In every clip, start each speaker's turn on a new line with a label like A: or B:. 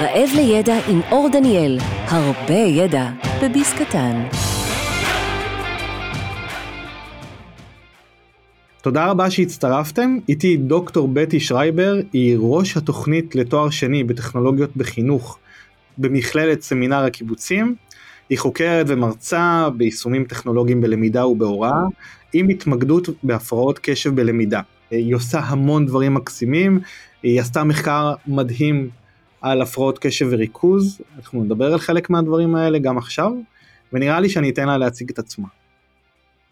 A: רעב לידע עם אור דניאל, הרבה ידע בביס קטן.
B: תודה רבה שהצטרפתם, איתי דוקטור בטי שרייבר, היא ראש התוכנית לתואר שני בטכנולוגיות בחינוך במכללת סמינר הקיבוצים, היא חוקרת ומרצה ביישומים טכנולוגיים בלמידה ובהוראה, עם התמקדות בהפרעות קשב בלמידה. היא עושה המון דברים מקסימים, היא עשתה מחקר מדהים על הפרעות קשב וריכוז, אנחנו נדבר על חלק מהדברים האלה גם עכשיו, ונראה לי שאני אתן לה להציג את עצמה.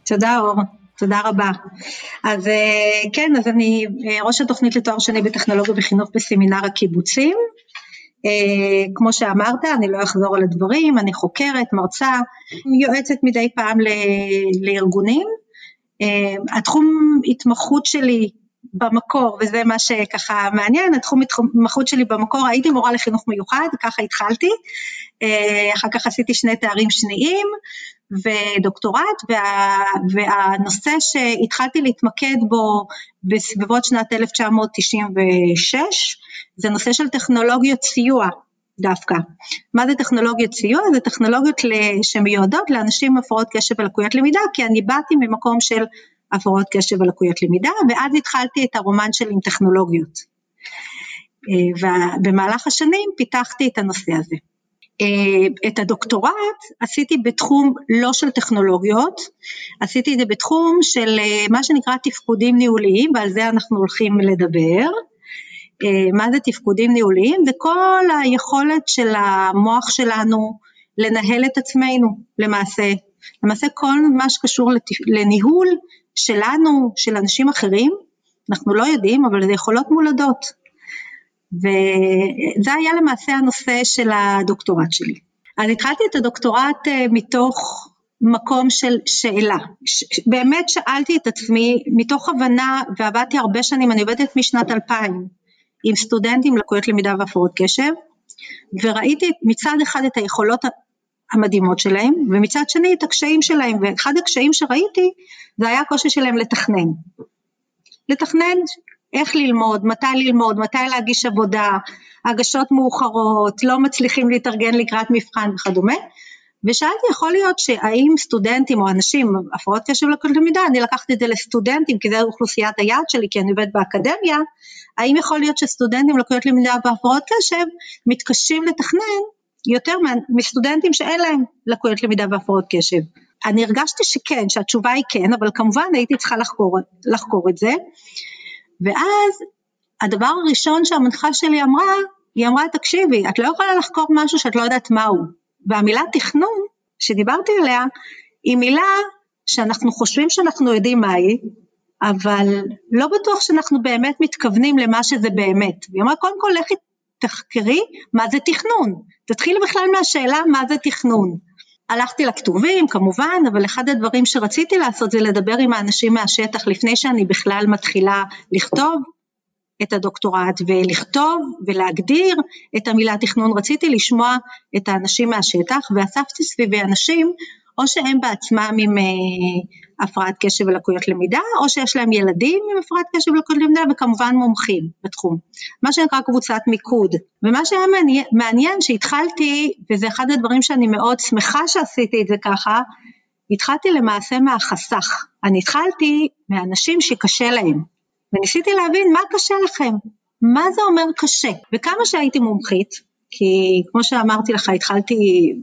C: תודה אור. תודה רבה. אז אה, כן, אז אני אה, ראש התוכנית לתואר שני בטכנולוגיה וחינוך בסמינר הקיבוצים. אה, כמו שאמרת, אני לא אחזור על הדברים, אני חוקרת, מרצה, יועצת מדי פעם לארגונים. התחום התמחות שלי במקור, וזה מה שככה מעניין, התחום התמחות שלי במקור, הייתי מורה לחינוך מיוחד, ככה התחלתי, אחר כך עשיתי שני תארים שניים, ודוקטורט, וה, והנושא שהתחלתי להתמקד בו בסביבות שנת 1996, זה נושא של טכנולוגיות סיוע דווקא. מה זה טכנולוגיות סיוע? זה טכנולוגיות שמיועדות לאנשים עם הפרעות קשב ולקויות למידה, כי אני באתי ממקום של הפרעות קשב ולקויות למידה, ואז התחלתי את הרומן שלי עם טכנולוגיות. אה, ובמהלך השנים פיתחתי את הנושא הזה. אה, את הדוקטורט עשיתי בתחום לא של טכנולוגיות, עשיתי את זה בתחום של אה, מה שנקרא תפקודים ניהוליים ועל זה אנחנו הולכים לדבר. מה זה תפקודים ניהוליים? זה כל היכולת של המוח שלנו לנהל את עצמנו למעשה. למעשה כל מה שקשור לניהול שלנו, של אנשים אחרים, אנחנו לא יודעים אבל זה יכולות מולדות. וזה היה למעשה הנושא של הדוקטורט שלי. אז התחלתי את הדוקטורט אה, מתוך מקום של שאלה. באמת שאלתי את עצמי מתוך הבנה ועבדתי הרבה שנים, אני עובדת משנת 2000 עם סטודנטים לקויות למידה והפרעות קשב וראיתי מצד אחד את היכולות המדהימות שלהם ומצד שני את הקשיים שלהם ואחד הקשיים שראיתי זה היה הקושי שלהם לתכנן. לתכנן איך ללמוד, מתי ללמוד, מתי להגיש עבודה, הגשות מאוחרות, לא מצליחים להתארגן לקראת מבחן וכדומה. ושאלתי, יכול להיות שהאם סטודנטים או אנשים, הפרעות קשב לקראת למידה, אני לקחתי את זה לסטודנטים, כי זה אוכלוסיית היעד שלי, כי אני עובדת באקדמיה, האם יכול להיות שסטודנטים לקויות למידה והפרעות קשב מתקשים לתכנן יותר מסטודנטים שאין להם לקויות למידה והפרעות קשב. אני הרגשתי שכן, שהתשובה היא כן, אבל כמובן הייתי צריכה לחקור, לחקור את זה. ואז הדבר הראשון שהמנחה שלי אמרה, היא אמרה תקשיבי, את לא יכולה לחקור משהו שאת לא יודעת מהו. והמילה תכנון שדיברתי עליה היא מילה שאנחנו חושבים שאנחנו יודעים מהי, אבל לא בטוח שאנחנו באמת מתכוונים למה שזה באמת. והיא אמרה קודם כל לכי תחקרי מה זה תכנון, תתחילי בכלל מהשאלה מה זה תכנון. הלכתי לכתובים כמובן, אבל אחד הדברים שרציתי לעשות זה לדבר עם האנשים מהשטח לפני שאני בכלל מתחילה לכתוב את הדוקטורט ולכתוב ולהגדיר את המילה תכנון, רציתי לשמוע את האנשים מהשטח ואספתי סביבי אנשים או שהם בעצמם עם אה, הפרעת קשב ולקויות למידה, או שיש להם ילדים עם הפרעת קשב ולקויות למידה, וכמובן מומחים בתחום. מה שנקרא קבוצת מיקוד. ומה שהיה מעניין, שהתחלתי, וזה אחד הדברים שאני מאוד שמחה שעשיתי את זה ככה, התחלתי למעשה מהחסך. אני התחלתי מאנשים שקשה להם, וניסיתי להבין מה קשה לכם, מה זה אומר קשה, וכמה שהייתי מומחית, כי כמו שאמרתי לך, התחלתי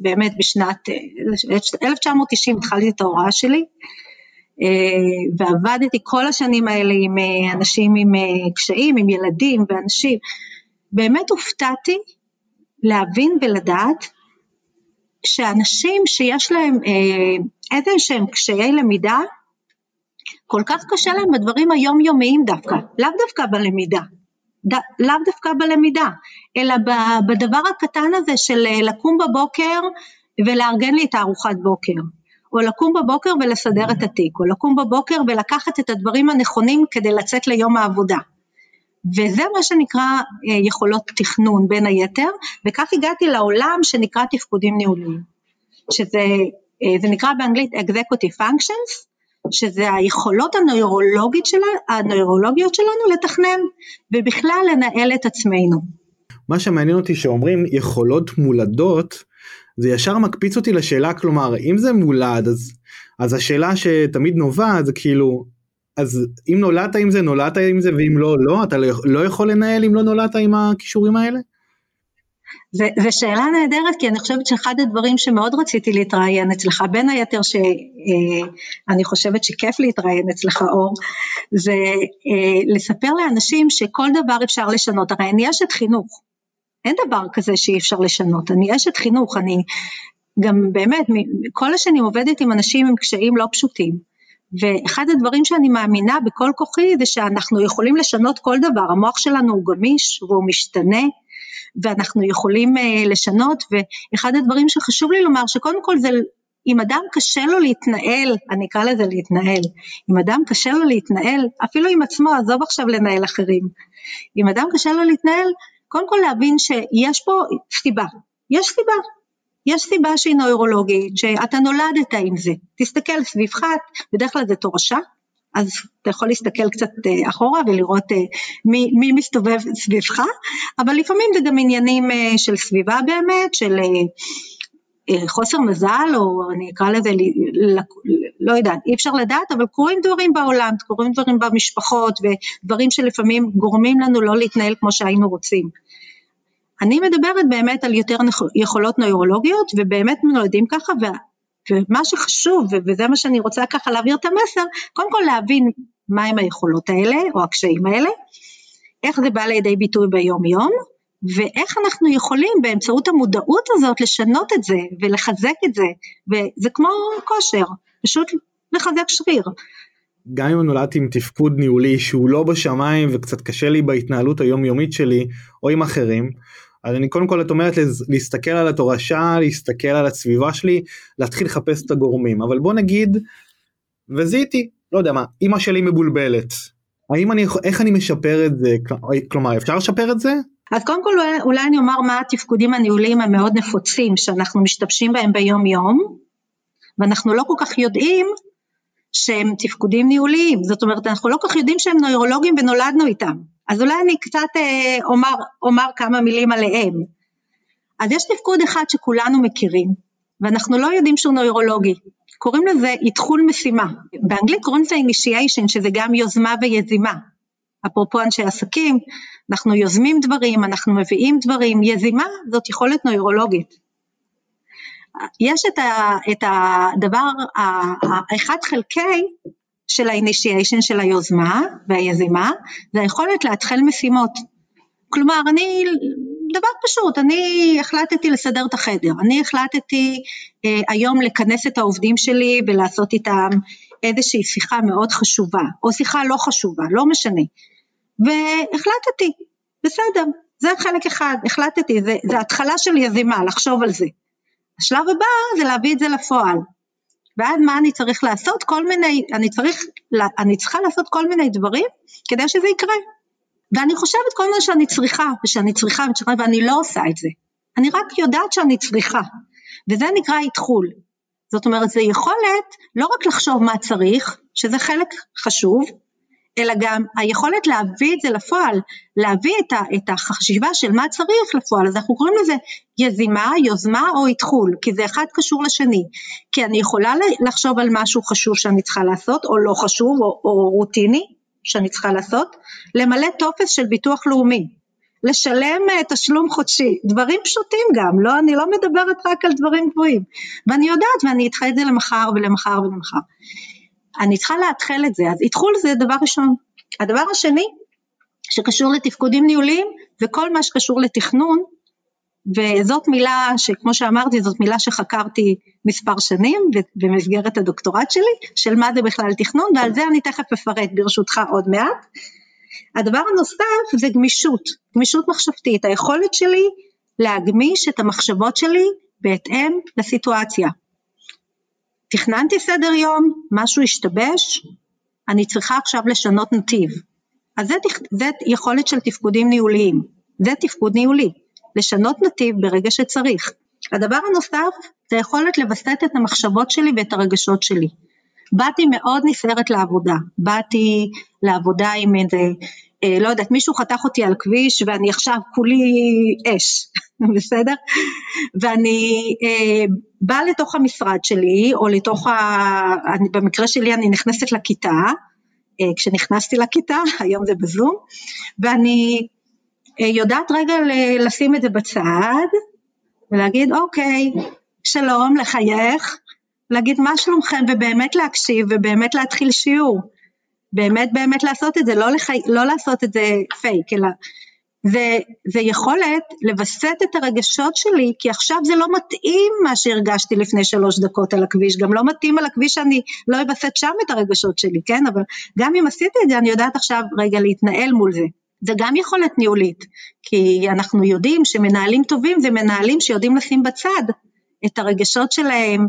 C: באמת בשנת 1990, התחלתי את ההוראה שלי, אה, ועבדתי כל השנים האלה עם אה, אנשים עם אה, קשיים, עם ילדים ואנשים. באמת הופתעתי להבין ולדעת שאנשים שיש להם איזה שהם קשיי למידה, כל כך קשה להם בדברים היומיומיים דווקא, לאו דווקא בלמידה. לאו דווקא בלמידה, אלא בדבר הקטן הזה של אה, לקום בבוקר ולארגן לי את הארוחת בוקר, או לקום בבוקר ולסדר את התיק, או לקום בבוקר ולקחת את הדברים הנכונים כדי לצאת ליום העבודה. וזה מה שנקרא אה, יכולות תכנון בין היתר, וכך הגעתי לעולם שנקרא תפקודים ניהוליים, שזה אה, נקרא באנגלית executive functions, שזה היכולות הנוירולוגיות שלנו, הנוירולוגיות שלנו לתכנן ובכלל לנהל את עצמנו.
B: מה שמעניין אותי שאומרים יכולות מולדות, זה ישר מקפיץ אותי לשאלה, כלומר, אם זה מולד, אז, אז השאלה שתמיד נובעת זה כאילו, אז אם נולדת עם זה, נולדת עם זה, ואם לא, לא, אתה לא, לא יכול לנהל אם לא נולדת עם הכישורים האלה?
C: זו שאלה נהדרת, כי אני חושבת שאחד הדברים שמאוד רציתי להתראיין אצלך, בין היתר שאני אה, חושבת שכיף להתראיין אצלך אור, זה אה, לספר לאנשים שכל דבר אפשר לשנות, הרי אני אשת חינוך, אין דבר כזה שאי אפשר לשנות, אני אשת חינוך, אני גם באמת, כל השנים עובדת עם אנשים עם קשיים לא פשוטים, ואחד הדברים שאני מאמינה בכל כוחי זה שאנחנו יכולים לשנות כל דבר, המוח שלנו הוא גמיש והוא משתנה, ואנחנו יכולים uh, לשנות, ואחד הדברים שחשוב לי לומר שקודם כל זה אם אדם קשה לו להתנהל, אני אקרא לזה להתנהל, אם אדם קשה לו להתנהל, אפילו עם עצמו, עזוב עכשיו לנהל אחרים, אם אדם קשה לו להתנהל, קודם כל להבין שיש פה סיבה, יש סיבה, יש סיבה שהיא נוירולוגית, שאתה נולדת עם זה, תסתכל סביבך, בדרך כלל זה תורשה, אז אתה יכול להסתכל קצת אה, אחורה ולראות אה, מי, מי מסתובב סביבך, אבל לפעמים זה גם עניינים אה, של סביבה באמת, של חוסר מזל, או אני אקרא לזה, לא יודעת, אי אפשר לדעת, אבל קורים דברים בעולם, קורים דברים במשפחות, ודברים שלפעמים גורמים לנו לא להתנהל כמו שהיינו רוצים. אני מדברת באמת על יותר יכולות נוירולוגיות, ובאמת נולדים ככה, ומה שחשוב, וזה מה שאני רוצה ככה להעביר את המסר, קודם כל להבין מהם היכולות האלה, או הקשיים האלה, איך זה בא לידי ביטוי ביום יום, ואיך אנחנו יכולים באמצעות המודעות הזאת לשנות את זה ולחזק את זה, וזה כמו כושר, פשוט לחזק שריר.
B: גם אם נולדתי עם תפקוד ניהולי שהוא לא בשמיים וקצת קשה לי בהתנהלות היומיומית שלי או עם אחרים, אז אני קודם כל את אומרת להסתכל על התורשה, להסתכל על הסביבה שלי, להתחיל לחפש את הגורמים, אבל בוא נגיד, וזיהיתי, לא יודע מה, אימא שלי מבולבלת, האם אני, איך אני משפר את זה, כלומר אפשר לשפר את זה?
C: אז קודם כל אולי אני אומר מה התפקודים הניהוליים המאוד נפוצים שאנחנו משתמשים בהם ביום יום, ואנחנו לא כל כך יודעים שהם תפקודים ניהוליים, זאת אומרת אנחנו לא כל כך יודעים שהם נוירולוגים ונולדנו איתם. אז אולי אני קצת אה, אומר, אומר כמה מילים עליהם. אז יש תפקוד אחד שכולנו מכירים, ואנחנו לא יודעים שהוא נוירולוגי. קוראים לזה איתחול משימה. באנגלית קוראים לזה initiation, שזה גם יוזמה ויזימה. אפרופו אנשי עסקים, אנחנו יוזמים דברים, אנחנו מביאים דברים, יזימה זאת יכולת נוירולוגית. יש את, ה, את הדבר האחד חלקי של ה-initiation של היוזמה והיזימה, זה היכולת להתחיל משימות. כלומר, אני, דבר פשוט, אני החלטתי לסדר את החדר, אני החלטתי אה, היום לכנס את העובדים שלי ולעשות איתם איזושהי שיחה מאוד חשובה, או שיחה לא חשובה, לא משנה. והחלטתי, בסדר, זה חלק אחד, החלטתי, זה, זה התחלה של יזימה, לחשוב על זה. השלב הבא זה להביא את זה לפועל. ואז מה אני צריך לעשות? כל מיני, אני, צריך, אני צריכה לעשות כל מיני דברים כדי שזה יקרה. ואני חושבת כל מה שאני צריכה, ושאני צריכה, וצריכה, ואני לא עושה את זה. אני רק יודעת שאני צריכה, וזה נקרא איתחול. זאת אומרת, זה יכולת לא רק לחשוב מה צריך, שזה חלק חשוב, אלא גם היכולת להביא את זה לפועל, להביא את, ה, את החשיבה של מה צריך לפועל, אז אנחנו קוראים לזה יזימה, יוזמה או איתחול, כי זה אחד קשור לשני, כי אני יכולה לחשוב על משהו חשוב שאני צריכה לעשות, או לא חשוב, או, או רוטיני שאני צריכה לעשות, למלא טופס של ביטוח לאומי, לשלם uh, תשלום חודשי, דברים פשוטים גם, לא, אני לא מדברת רק על דברים גבוהים, ואני יודעת ואני אדחה את זה למחר ולמחר ולמחר. אני צריכה להתחיל את זה, אז איתחול זה דבר ראשון. הדבר השני שקשור לתפקודים ניהוליים וכל מה שקשור לתכנון, וזאת מילה שכמו שאמרתי זאת מילה שחקרתי מספר שנים במסגרת הדוקטורט שלי, של מה זה בכלל תכנון ועל זה אני תכף אפרט ברשותך עוד מעט. הדבר הנוסף זה גמישות, גמישות מחשבתית, היכולת שלי להגמיש את המחשבות שלי בהתאם לסיטואציה. תכננתי סדר יום, משהו השתבש, אני צריכה עכשיו לשנות נתיב. אז זה, זה יכולת של תפקודים ניהוליים, זה תפקוד ניהולי, לשנות נתיב ברגע שצריך. הדבר הנוסף זה יכולת לווסת את המחשבות שלי ואת הרגשות שלי. באתי מאוד נסערת לעבודה, באתי לעבודה עם איזה לא יודעת, מישהו חתך אותי על כביש ואני עכשיו כולי אש, בסדר? ואני אה, באה לתוך המשרד שלי, או לתוך, ה... אני, במקרה שלי אני נכנסת לכיתה, אה, כשנכנסתי לכיתה, היום זה בזום, ואני אה, יודעת רגע לשים את זה בצד, ולהגיד אוקיי, שלום, לחייך, להגיד מה שלומכם ובאמת להקשיב ובאמת להתחיל שיעור. באמת באמת לעשות את זה, לא, לחי... לא לעשות את זה פייק, אלא זה, זה יכולת לווסת את הרגשות שלי, כי עכשיו זה לא מתאים מה שהרגשתי לפני שלוש דקות על הכביש, גם לא מתאים על הכביש שאני לא אווסת שם את הרגשות שלי, כן? אבל גם אם עשיתי את זה, אני יודעת עכשיו רגע להתנהל מול זה. זה גם יכולת ניהולית, כי אנחנו יודעים שמנהלים טובים זה מנהלים שיודעים לשים בצד את הרגשות שלהם,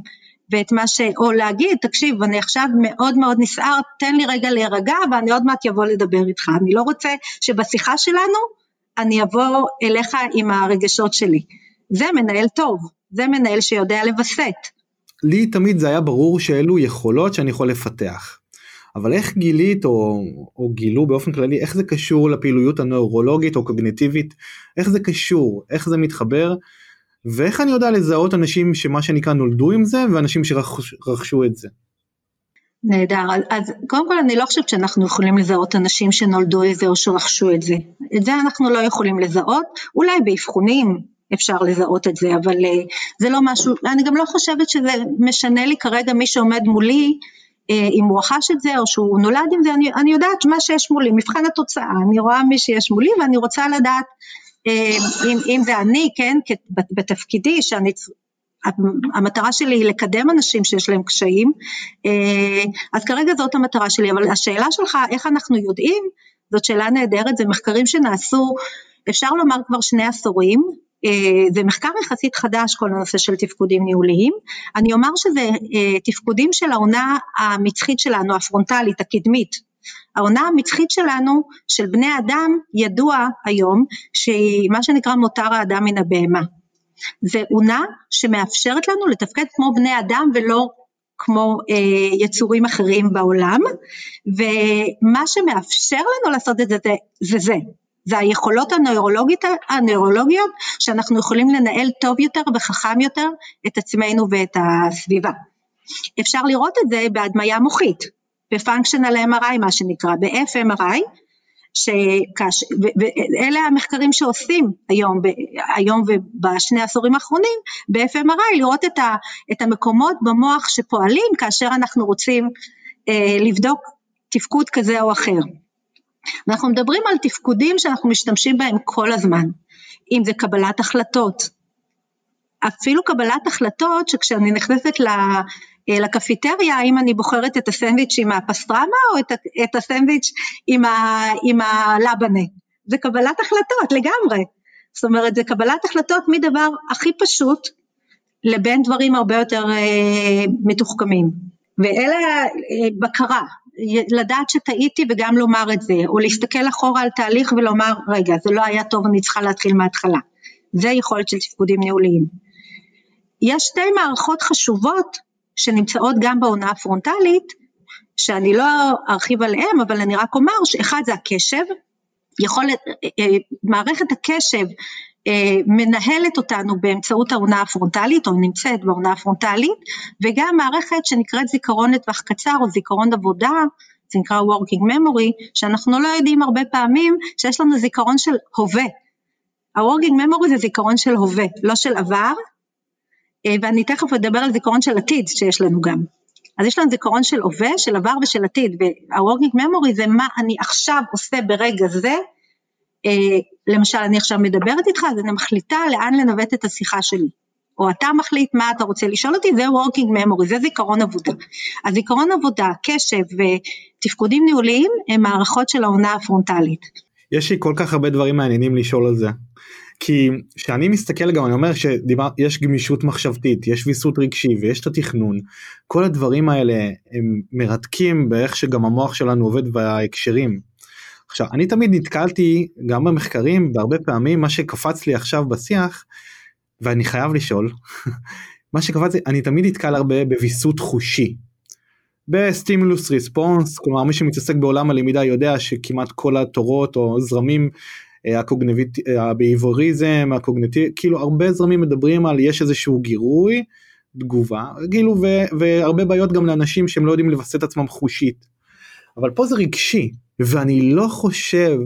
C: ואת מה ש... או להגיד, תקשיב, אני עכשיו מאוד מאוד נסער, תן לי רגע להירגע ואני עוד מעט אבוא לדבר איתך. אני לא רוצה שבשיחה שלנו אני אבוא אליך עם הרגשות שלי. זה מנהל טוב, זה מנהל שיודע לווסת.
B: לי תמיד זה היה ברור שאלו יכולות שאני יכול לפתח. אבל איך גילית או, או גילו באופן כללי איך זה קשור לפעילויות הנוירולוגית או קוגניטיבית איך זה קשור איך זה מתחבר ואיך אני יודע לזהות אנשים שמה שנקרא נולדו עם זה ואנשים שרכשו את זה.
C: נהדר, אז קודם כל אני לא חושבת שאנחנו יכולים לזהות אנשים שנולדו את זה או שרכשו את זה, את זה אנחנו לא יכולים לזהות, אולי באבחונים אפשר לזהות את זה, אבל אה, זה לא משהו, אני גם לא חושבת שזה משנה לי כרגע מי שעומד מולי, אה, אם הוא רכש את זה או שהוא נולד עם זה, אני, אני יודעת מה שיש מולי, מבחן התוצאה, אני רואה מי שיש מולי ואני רוצה לדעת אם, אם זה אני, כן, בתפקידי, שאני, המטרה שלי היא לקדם אנשים שיש להם קשיים, אה, אז כרגע זאת המטרה שלי, אבל השאלה שלך, איך אנחנו יודעים, זאת שאלה נהדרת, זה מחקרים שנעשו, אפשר לומר כבר שני עשורים, אה, זה מחקר יחסית חדש כל הנושא של תפקודים ניהוליים, אני אומר שזה תפקודים של העונה המצחית שלנו, הפרונטלית, הקדמית, העונה המצחית שלנו, של בני אדם, ידוע היום שהיא מה שנקרא מותר האדם מן הבהמה. זה עונה שמאפשרת לנו לתפקד כמו בני אדם ולא כמו אה, יצורים אחרים בעולם, ומה שמאפשר לנו לעשות את זה זה זה, זה היכולות הנוירולוגיות, הנוירולוגיות שאנחנו יכולים לנהל טוב יותר וחכם יותר את עצמנו ואת הסביבה. אפשר לראות את זה בהדמיה מוחית, ב-functional MRI מה שנקרא, ב-FMRI, שכש, ואלה המחקרים שעושים היום, היום ובשני העשורים האחרונים ב-FMRI, לראות את, ה, את המקומות במוח שפועלים כאשר אנחנו רוצים אה, לבדוק תפקוד כזה או אחר. אנחנו מדברים על תפקודים שאנחנו משתמשים בהם כל הזמן, אם זה קבלת החלטות, אפילו קבלת החלטות שכשאני נכנסת אה, לקפיטריה האם אני בוחרת את הסנדוויץ' עם הפסטרמה או את, את הסנדוויץ' עם, ה, עם הלבנה. זה קבלת החלטות לגמרי. זאת אומרת זה קבלת החלטות מדבר הכי פשוט לבין דברים הרבה יותר אה, מתוחכמים. ואלה אה, בקרה, לדעת שטעיתי וגם לומר את זה, או להסתכל אחורה על תהליך ולומר רגע זה לא היה טוב אני צריכה להתחיל מההתחלה. זה יכולת של תפקודים ניהוליים. יש שתי מערכות חשובות שנמצאות גם בעונה הפרונטלית, שאני לא ארחיב עליהן, אבל אני רק אומר שאחד זה הקשב, יכולת, אה, מערכת הקשב אה, מנהלת אותנו באמצעות העונה הפרונטלית, או נמצאת בעונה הפרונטלית, וגם מערכת שנקראת זיכרון לטווח קצר, או זיכרון עבודה, זה נקרא working memory, שאנחנו לא יודעים הרבה פעמים שיש לנו זיכרון של הווה. ה-working memory זה זיכרון של הווה, לא של עבר, ואני תכף אדבר על זיכרון של עתיד שיש לנו גם. אז יש לנו זיכרון של הווה, של עבר ושל עתיד, וה-working memory זה מה אני עכשיו עושה ברגע זה, אה, למשל אני עכשיו מדברת איתך, אז אני מחליטה לאן לנווט את השיחה שלי. או אתה מחליט מה אתה רוצה לשאול אותי, זה working memory, זה זיכרון עבודה. אז זיכרון עבודה, קשב ותפקודים ניהוליים הם מערכות של העונה הפרונטלית.
B: יש לי כל כך הרבה דברים מעניינים לשאול על זה. כי כשאני מסתכל גם אני אומר שיש גמישות מחשבתית יש ויסות רגשי ויש את התכנון כל הדברים האלה הם מרתקים באיך שגם המוח שלנו עובד בהקשרים. עכשיו אני תמיד נתקלתי גם במחקרים בהרבה פעמים מה שקפץ לי עכשיו בשיח ואני חייב לשאול מה שקפץ לי אני תמיד נתקל הרבה בוויסות חושי. ב stimulus response, כלומר מי שמתעסק בעולם הלמידה יודע שכמעט כל התורות או זרמים אה, ה cognitive, ה behaviorism, ה cognitive, כאילו הרבה זרמים מדברים על יש איזשהו גירוי, תגובה, כאילו ו, והרבה בעיות גם לאנשים שהם לא יודעים לווסת עצמם חושית. אבל פה זה רגשי, ואני לא חושב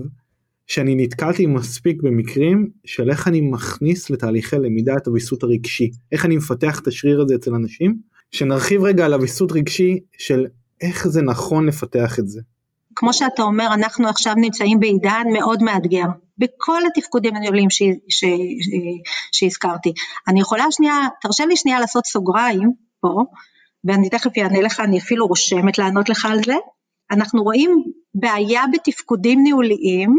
B: שאני נתקלתי מספיק במקרים של איך אני מכניס לתהליכי למידה את הוויסות הרגשי, איך אני מפתח את השריר הזה אצל אנשים, שנרחיב רגע על הוויסות רגשי של איך זה נכון לפתח את זה.
C: כמו שאתה אומר, אנחנו עכשיו נמצאים בעידן מאוד מאתגר, בכל התפקודים הניהוליים שהזכרתי. אני יכולה שנייה, תרשה לי שנייה לעשות סוגריים פה, ואני תכף אענה לך, אני אפילו רושמת לענות לך על זה. אנחנו רואים בעיה בתפקודים ניהוליים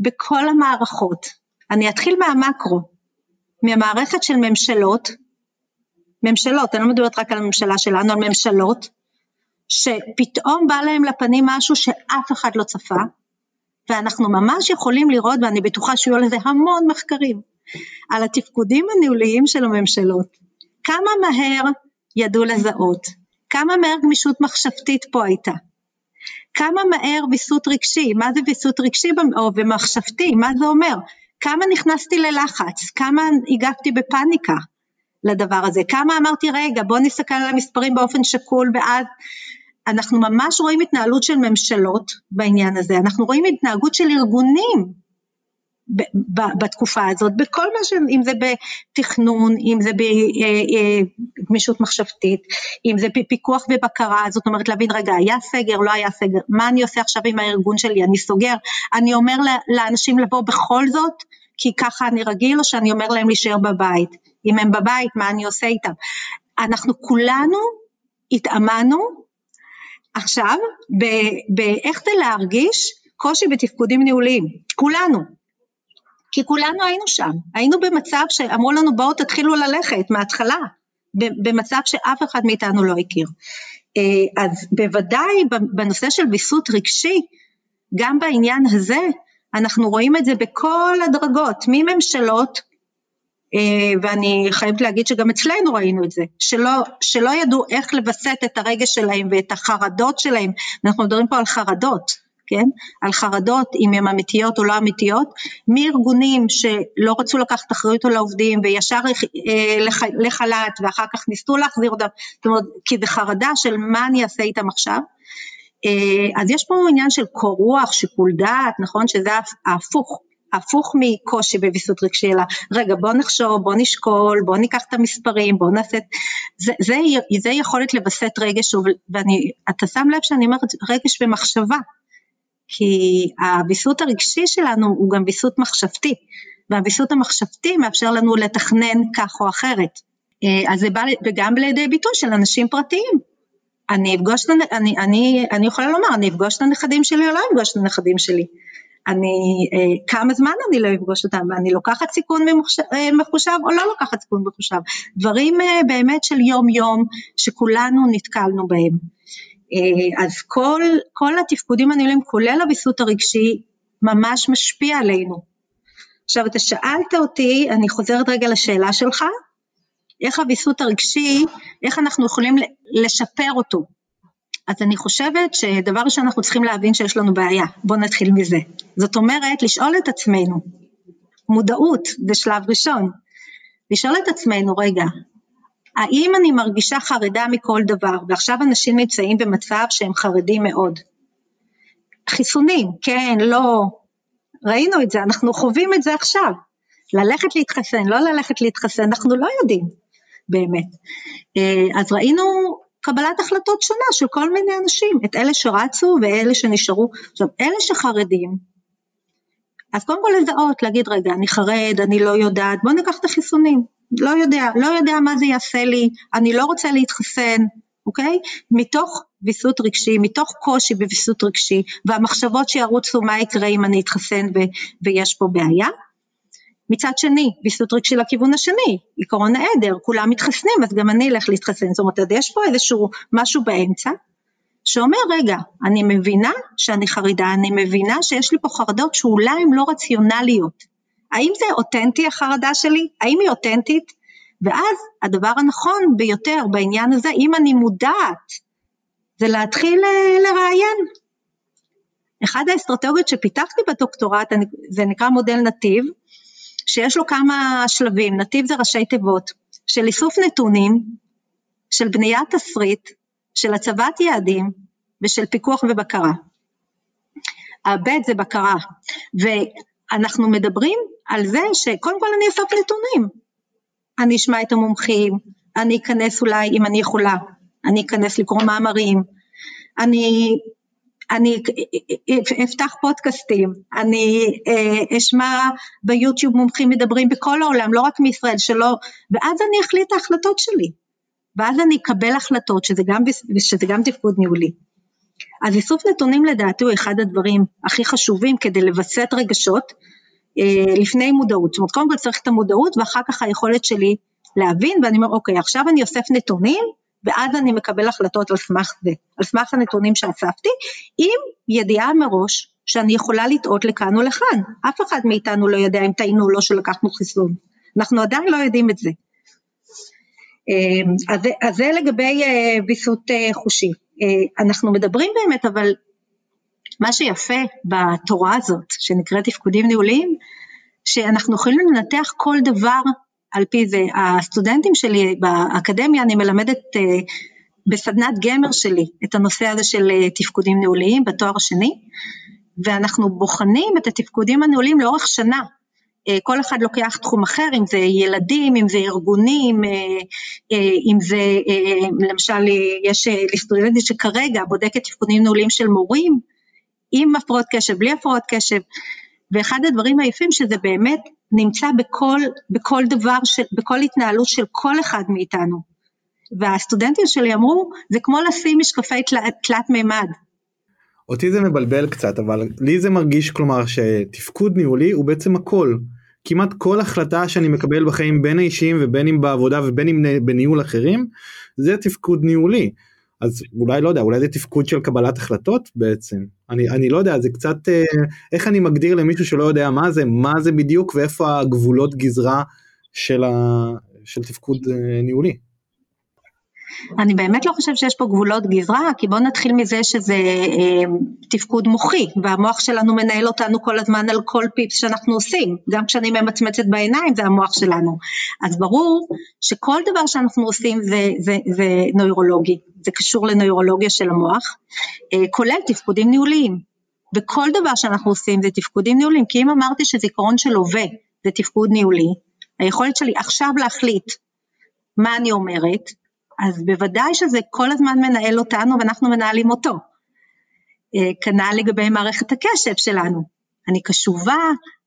C: בכל המערכות. אני אתחיל מהמקרו, מהמערכת של ממשלות, ממשלות, אני לא מדברת רק על הממשלה שלנו, על ממשלות, שפתאום בא להם לפנים משהו שאף אחד לא צפה, ואנחנו ממש יכולים לראות, ואני בטוחה שיהיו לזה המון מחקרים, על התפקודים הניהוליים של הממשלות. כמה מהר ידעו לזהות, כמה מהר גמישות מחשבתית פה הייתה, כמה מהר ויסות רגשי, מה זה ויסות רגשי או ומחשבתי, מה זה אומר, כמה נכנסתי ללחץ, כמה הגבתי בפאניקה לדבר הזה, כמה אמרתי רגע בוא נסתכל על המספרים באופן שקול ואז אנחנו ממש רואים התנהלות של ממשלות בעניין הזה, אנחנו רואים התנהגות של ארגונים בתקופה הזאת, בכל מה ש... אם זה בתכנון, אם זה בגמישות אה, אה, מחשבתית, אם זה בפיקוח ובקרה, זאת אומרת להבין רגע היה סגר, לא היה סגר, מה אני עושה עכשיו עם הארגון שלי, אני סוגר, אני אומר לאנשים לבוא בכל זאת, כי ככה אני רגיל, או שאני אומר להם להישאר בבית, אם הם בבית מה אני עושה איתם, אנחנו כולנו התאמנו עכשיו, באיך זה להרגיש קושי בתפקודים ניהוליים, כולנו, כי כולנו היינו שם, היינו במצב שאמרו לנו בואו תתחילו ללכת מההתחלה, במצב שאף אחד מאיתנו לא הכיר. אה, אז בוודאי בנושא של ויסות רגשי, גם בעניין הזה, אנחנו רואים את זה בכל הדרגות, מממשלות ואני חייבת להגיד שגם אצלנו ראינו את זה, שלא, שלא ידעו איך לווסת את הרגש שלהם ואת החרדות שלהם, אנחנו מדברים פה על חרדות, כן? על חרדות אם הן אמיתיות או לא אמיתיות, מארגונים שלא רצו לקחת אחריות על העובדים וישר אה, לחל"ת ואחר כך ניסו להחזיר אותם, זאת אומרת, כי זה חרדה של מה אני אעשה איתם עכשיו, אה, אז יש פה עניין של קור רוח, שיקול דעת, נכון? שזה ההפוך הפוך מקושי בוויסות רגשי, אלא רגע בוא נחשוב, בוא נשקול, בוא ניקח את המספרים, בוא נעשה, זה, זה, זה יכולת לווסת רגש, ואתה שם לב שאני אומרת רגש ומחשבה, כי הוויסות הרגשי שלנו הוא גם ויסות מחשבתי, והוויסות המחשבתי מאפשר לנו לתכנן כך או אחרת. אה, אז זה בא וגם לידי ביטוי של אנשים פרטיים. אני אפגוש, אני, אני, אני יכולה לומר, אני אפגוש את הנכדים שלי או לא אפגוש את הנכדים שלי. אני, אה, כמה זמן אני לא אפגוש אותם, ואני לוקחת סיכון אה, מחושב או לא לוקחת סיכון מחושב, דברים אה, באמת של יום יום שכולנו נתקלנו בהם. אז כל, כל התפקודים הניהולים כולל הוויסות הרגשי ממש משפיע עלינו. עכשיו אתה שאלת אותי, אני חוזרת רגע לשאלה שלך, איך הוויסות הרגשי, איך אנחנו יכולים לשפר אותו. אז אני חושבת שדבר ראשון אנחנו צריכים להבין שיש לנו בעיה, בואו נתחיל מזה. זאת אומרת, לשאול את עצמנו, מודעות זה שלב ראשון, לשאול את עצמנו, רגע, האם אני מרגישה חרדה מכל דבר, ועכשיו אנשים נמצאים במצב שהם חרדים מאוד. חיסונים, כן, לא, ראינו את זה, אנחנו חווים את זה עכשיו. ללכת להתחסן, לא ללכת להתחסן, אנחנו לא יודעים באמת. אה, אז ראינו קבלת החלטות שונה של כל מיני אנשים, את אלה שרצו ואלה שנשארו. עכשיו, אלה שחרדים, אז קודם כל לזהות, להגיד רגע, אני חרד, אני לא יודעת, בוא ניקח את החיסונים, לא יודע, לא יודע מה זה יעשה לי, אני לא רוצה להתחסן, אוקיי? מתוך ויסות רגשי, מתוך קושי בוויסות רגשי, והמחשבות שירוצו מה יקרה אם אני אתחסן ו- ויש פה בעיה, מצד שני, ויסות רגשי לכיוון השני, עקרון העדר, כולם מתחסנים אז גם אני אלך להתחסן, זאת אומרת יש פה איזשהו משהו באמצע שאומר רגע, אני מבינה שאני חרדה, אני מבינה שיש לי פה חרדות שאולי הן לא רציונליות, האם זה אותנטי החרדה שלי? האם היא אותנטית? ואז הדבר הנכון ביותר בעניין הזה, אם אני מודעת זה להתחיל אה, לראיין. אחד האסטרטגיות שפיתחתי בדוקטורט זה נקרא מודל נתיב, שיש לו כמה שלבים, נתיב זה ראשי תיבות, של איסוף נתונים, של בניית תסריט, של הצבת יעדים ושל פיקוח ובקרה. הב' זה בקרה, ואנחנו מדברים על זה שקודם כל אני אסוף נתונים, אני אשמע את המומחים, אני אכנס אולי אם אני יכולה, אני אכנס לקרוא מאמרים, אני, אני אפתח פודקאסטים, אני אה, אשמע ביוטיוב מומחים מדברים בכל העולם, לא רק מישראל, שלא, ואז אני אחליט את ההחלטות שלי, ואז אני אקבל החלטות שזה גם, שזה גם תפקוד ניהולי. אז איסוף נתונים לדעתי הוא אחד הדברים הכי חשובים כדי לווסת רגשות אה, לפני מודעות, זאת אומרת קודם כל צריך את המודעות ואחר כך היכולת שלי להבין ואני אומר אוקיי עכשיו אני אוסף נתונים ואז אני מקבל החלטות על סמך זה, על סמך הנתונים שאספתי, עם ידיעה מראש שאני יכולה לטעות לכאן או לכאן. אף אחד מאיתנו לא יודע אם טעינו או לא שלקחנו חיסון. אנחנו עדיין לא יודעים את זה. אה, אז, אז זה לגבי אה, ויסות אה, חושי. אנחנו מדברים באמת, אבל מה שיפה בתורה הזאת, שנקראת תפקודים ניהוליים, שאנחנו יכולים לנתח כל דבר על פי זה. הסטודנטים שלי באקדמיה, אני מלמדת אה, בסדנת גמר שלי את הנושא הזה של אה, תפקודים ניהוליים בתואר השני, ואנחנו בוחנים את התפקודים הניהוליים לאורך שנה. אה, כל אחד לוקח תחום אחר, אם זה ילדים, אם זה ארגונים, אם זה, למשל, יש לי סטודנטית שכרגע בודקת תפקודים ניהוליים של מורים, עם הפרעות קשב, בלי הפרעות קשב, ואחד הדברים היפים שזה באמת נמצא בכל, בכל דבר, של, בכל התנהלות של כל אחד מאיתנו. והסטודנטים שלי אמרו, זה כמו לשים משקפי תלת, תלת מימד.
B: אותי זה מבלבל קצת, אבל לי זה מרגיש, כלומר, שתפקוד ניהולי הוא בעצם הכל. כמעט כל החלטה שאני מקבל בחיים בין האישיים ובין אם בעבודה ובין אם בניהול אחרים, זה תפקוד ניהולי. אז אולי לא יודע אולי זה תפקוד של קבלת החלטות בעצם אני אני לא יודע זה קצת אה, איך אני מגדיר למישהו שלא יודע מה זה מה זה בדיוק ואיפה הגבולות גזרה של, ה, של תפקוד אה, ניהולי.
C: אני באמת לא חושב שיש פה גבולות גזרה, כי בואו נתחיל מזה שזה אה, תפקוד מוחי, והמוח שלנו מנהל אותנו כל הזמן על כל פיפס שאנחנו עושים, גם כשאני ממצמצת בעיניים זה המוח שלנו. אז ברור שכל דבר שאנחנו עושים זה, זה, זה נוירולוגי, זה קשור לנוירולוגיה של המוח, אה, כולל תפקודים ניהוליים. וכל דבר שאנחנו עושים זה תפקודים ניהוליים, כי אם אמרתי שזיכרון של הווה זה תפקוד ניהולי, היכולת שלי עכשיו להחליט מה אני אומרת, אז בוודאי שזה כל הזמן מנהל אותנו ואנחנו מנהלים אותו. אה, כנ"ל לגבי מערכת הקשב שלנו, אני קשובה,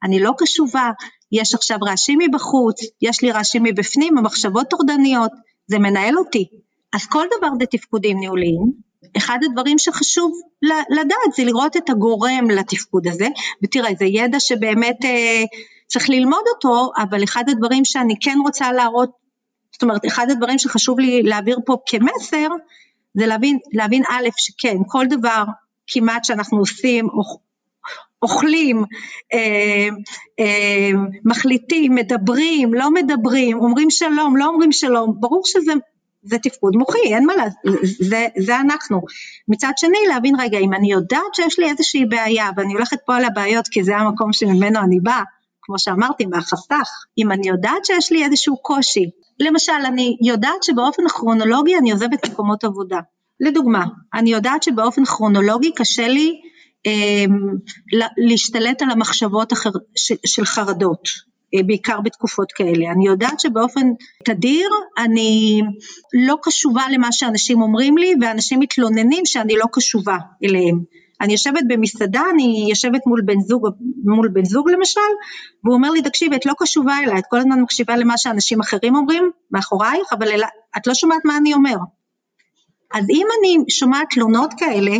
C: אני לא קשובה, יש עכשיו רעשים מבחוץ, יש לי רעשים מבפנים, המחשבות טורדניות, זה מנהל אותי. אז כל דבר זה תפקודים ניהוליים, אחד הדברים שחשוב לדעת זה לראות את הגורם לתפקוד הזה, ותראה זה ידע שבאמת אה, צריך ללמוד אותו, אבל אחד הדברים שאני כן רוצה להראות זאת אומרת, אחד הדברים שחשוב לי להעביר פה כמסר, זה להבין, להבין א', שכן, כל דבר כמעט שאנחנו עושים, אוכלים, אה, אה, מחליטים, מדברים, לא מדברים, אומרים שלום, לא אומרים שלום, ברור שזה זה תפקוד מוחי, אין מה לעשות, זה, זה אנחנו. מצד שני להבין רגע, אם אני יודעת שיש לי איזושהי בעיה ואני הולכת פה על הבעיות כי זה המקום שממנו אני באה, כמו שאמרתי, מהחסך, אם אני יודעת שיש לי איזשהו קושי למשל, אני יודעת שבאופן כרונולוגי אני עוזבת מקומות עבודה. לדוגמה, אני יודעת שבאופן כרונולוגי קשה לי אה, להשתלט על המחשבות אחר, ש, של חרדות, בעיקר בתקופות כאלה. אני יודעת שבאופן תדיר אני לא קשובה למה שאנשים אומרים לי ואנשים מתלוננים שאני לא קשובה אליהם. אני יושבת במסעדה, אני יושבת מול בן זוג, מול בן זוג למשל, והוא אומר לי, תקשיבי, את לא קשובה אליי, את כל הזמן מקשיבה למה שאנשים אחרים אומרים מאחורייך, אבל אלה, את לא שומעת מה אני אומר. אז אם אני שומעת תלונות כאלה,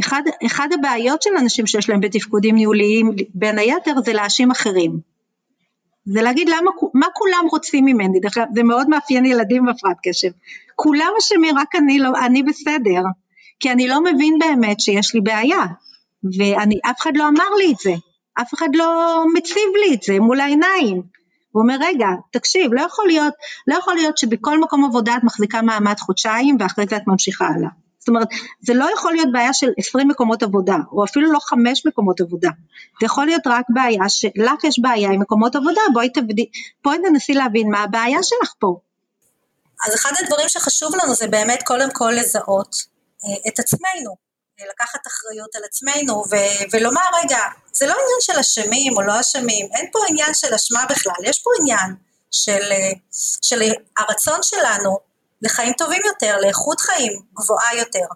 C: אחד, אחד הבעיות של אנשים שיש להם בתפקודים ניהוליים, בין היתר, זה להאשים אחרים. זה להגיד למה, מה כולם רוצים ממני, דרך אגב זה מאוד מאפיין ילדים בהפרעת קשב, כולם אשמים רק אני לא, אני בסדר, כי אני לא מבין באמת שיש לי בעיה, ואף אחד לא אמר לי את זה, אף אחד לא מציב לי את זה מול העיניים. הוא אומר רגע תקשיב לא יכול להיות לא יכול להיות שבכל מקום עבודה את מחזיקה מעמד חודשיים ואחרי זה את ממשיכה הלאה
D: זאת אומרת, זה לא יכול להיות בעיה של 20 מקומות עבודה, או אפילו לא 5 מקומות עבודה. זה יכול להיות רק בעיה שלך יש בעיה עם מקומות עבודה, בואי תבדי, בואי ננסי להבין מה הבעיה שלך פה.
C: אז אחד הדברים שחשוב לנו זה באמת קודם כל לזהות אה, את עצמנו, אה, לקחת אחריות על עצמנו ו- ולומר רגע, זה לא עניין של אשמים או לא אשמים, אין פה עניין של אשמה בכלל, יש פה עניין של, אה, של הרצון שלנו לחיים טובים יותר, לאיכות חיים גבוהה יותר.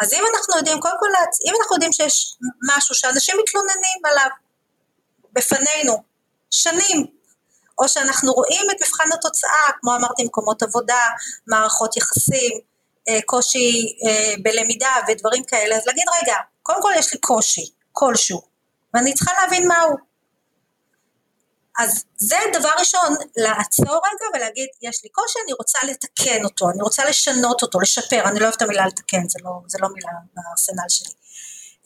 C: אז אם אנחנו יודעים, קודם כל, אם אנחנו יודעים שיש משהו שאנשים מתלוננים עליו בפנינו שנים, או שאנחנו רואים את מבחן התוצאה, כמו אמרתי, מקומות עבודה, מערכות יחסים, אה, קושי אה, בלמידה ודברים כאלה, אז להגיד רגע, קודם כל יש לי קושי כלשהו, ואני צריכה להבין מהו. אז זה דבר ראשון, לעצור רגע ולהגיד, יש לי קושי, אני רוצה לתקן אותו, אני רוצה לשנות אותו, לשפר, אני לא אוהבת את המילה לתקן, זה לא, זה לא מילה בארסנל שלי.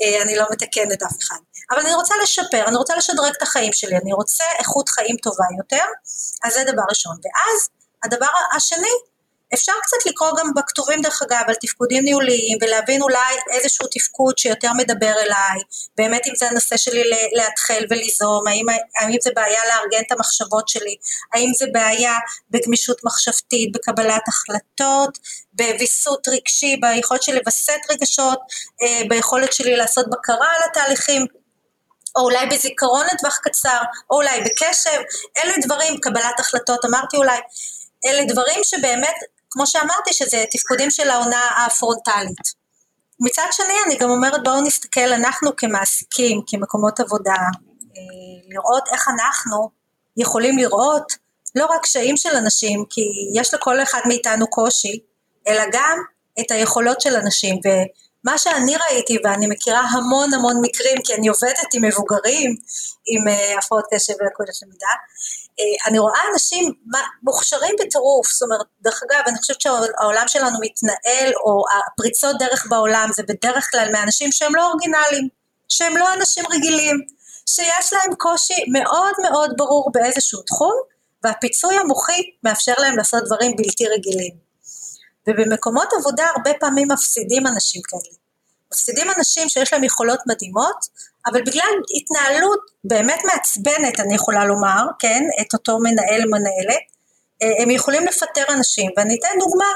C: אה, אני לא מתקנת אף אחד. אבל אני רוצה לשפר, אני רוצה לשדרג את החיים שלי, אני רוצה איכות חיים טובה יותר, אז זה דבר ראשון. ואז הדבר השני, אפשר קצת לקרוא גם בכתובים דרך אגב על תפקודים ניהוליים ולהבין אולי איזשהו תפקוד שיותר מדבר אליי, באמת אם זה הנושא שלי להתחל וליזום, האם, האם זה בעיה לארגן את המחשבות שלי, האם זה בעיה בגמישות מחשבתית, בקבלת החלטות, בוויסות רגשי, ביכולת שלי לווסת רגשות, אה, ביכולת שלי לעשות בקרה על התהליכים או אולי בזיכרון לטווח קצר, או אולי בקשב, אלה דברים, קבלת החלטות, אמרתי אולי, אלה דברים שבאמת כמו שאמרתי, שזה תפקודים של העונה הפרונטלית. מצד שני, אני גם אומרת, בואו נסתכל, אנחנו כמעסיקים, כמקומות עבודה, אה, לראות איך אנחנו יכולים לראות לא רק קשיים של אנשים, כי יש לכל אחד מאיתנו קושי, אלא גם את היכולות של אנשים. ומה שאני ראיתי, ואני מכירה המון המון מקרים, כי אני עובדת עם מבוגרים, עם אה, הפרעות קשב ולקודת למידה, אני רואה אנשים מוכשרים בטירוף, זאת אומרת, דרך אגב, אני חושבת שהעולם שלנו מתנהל, או הפריצות דרך בעולם זה בדרך כלל מאנשים שהם לא אורגינליים, שהם לא אנשים רגילים, שיש להם קושי מאוד מאוד ברור באיזשהו תחום, והפיצוי המוחי מאפשר להם לעשות דברים בלתי רגילים. ובמקומות עבודה הרבה פעמים מפסידים אנשים כאלה. מפסידים אנשים שיש להם יכולות מדהימות, אבל בגלל התנהלות באמת מעצבנת, אני יכולה לומר, כן, את אותו מנהל מנהלת, אה, הם יכולים לפטר אנשים, ואני אתן דוגמה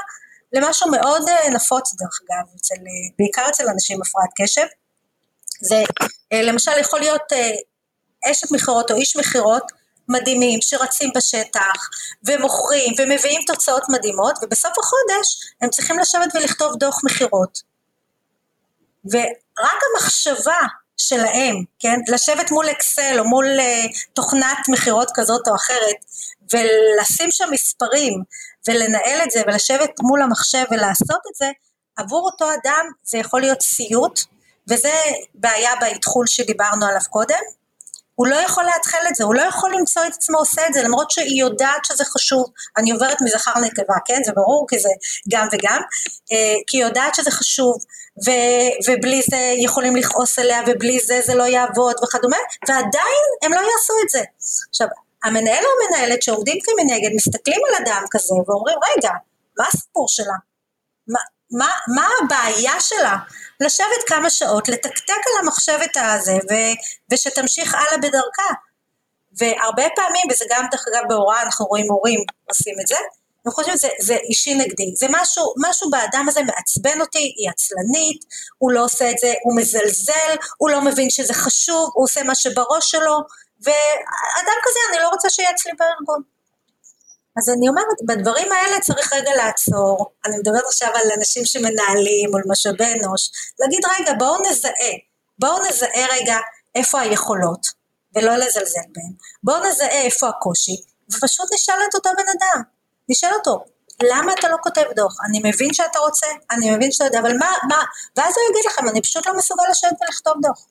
C: למשהו מאוד אה, נפוץ דרך אגב, אצל, אה, בעיקר אצל אנשים הפרעת קשב, זה למשל יכול להיות אשת מכירות או איש מכירות מדהימים שרצים בשטח ומוכרים ומביאים תוצאות מדהימות ובסוף החודש הם צריכים לשבת ולכתוב דוח מכירות ורק המחשבה שלהם, כן, לשבת מול אקסל או מול uh, תוכנת מכירות כזאת או אחרת ולשים שם מספרים ולנהל את זה ולשבת מול המחשב ולעשות את זה, עבור אותו אדם זה יכול להיות סיוט וזה בעיה באתחול שדיברנו עליו קודם הוא לא יכול להתחיל את זה, הוא לא יכול למצוא את עצמו עושה את זה, למרות שהיא יודעת שזה חשוב. אני עוברת מזכר לנקבה, כן? זה ברור, כי זה גם וגם, אה, כי היא יודעת שזה חשוב, ו, ובלי זה יכולים לכעוס עליה, ובלי זה זה לא יעבוד וכדומה, ועדיין הם לא יעשו את זה. עכשיו, המנהל או המנהלת שעומדים כמנגד, מסתכלים על אדם כזה ואומרים, רגע, מה הסיפור שלה? מה, מה, מה הבעיה שלה? לשבת כמה שעות, לתקתק על המחשבת הזה ו, ושתמשיך הלאה בדרכה. והרבה פעמים, וזה גם דרך אגב בהוראה, אנחנו רואים הורים עושים את זה, אני חושבת שזה זה אישי נגדי, זה משהו, משהו באדם הזה מעצבן אותי, היא עצלנית, הוא לא עושה את זה, הוא מזלזל, הוא לא מבין שזה חשוב, הוא עושה מה שבראש שלו, ואדם כזה אני לא רוצה שיהיה אצלי בארגון. אז אני אומרת, בדברים האלה צריך רגע לעצור, אני מדברת עכשיו על אנשים שמנהלים או על משאבי אנוש, להגיד רגע בואו נזהה, בואו נזהה רגע איפה היכולות, ולא לזלזל בהן, בואו נזהה איפה הקושי, ופשוט נשאל את אותו בן אדם, נשאל אותו, למה אתה לא כותב דוח? אני מבין שאתה רוצה, אני מבין שאתה יודע, אבל מה, מה, ואז הוא יגיד לכם, אני פשוט לא מסוגל לשבת ולכתוב דוח.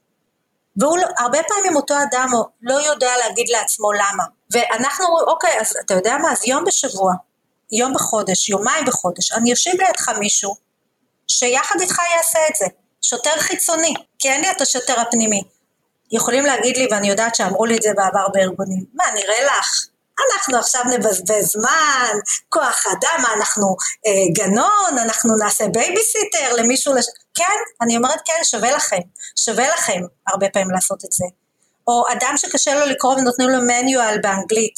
C: והוא לא, הרבה פעמים אותו אדם לא יודע להגיד לעצמו למה. ואנחנו אומרים, אוקיי, אז אתה יודע מה, אז יום בשבוע, יום בחודש, יומיים בחודש, אני אושיב לידך מישהו שיחד איתך יעשה את זה. שוטר חיצוני, כי אין לי את השוטר הפנימי. יכולים להגיד לי, ואני יודעת שאמרו לי את זה בעבר בארגונים, מה, נראה לך? אנחנו עכשיו נבזבז זמן, כוח אדם, אנחנו אה, גנון, אנחנו נעשה בייביסיטר למישהו, לש... כן, אני אומרת כן, שווה לכם, שווה לכם הרבה פעמים לעשות את זה. או אדם שקשה לו לקרוא ונותנים לו מניואל באנגלית,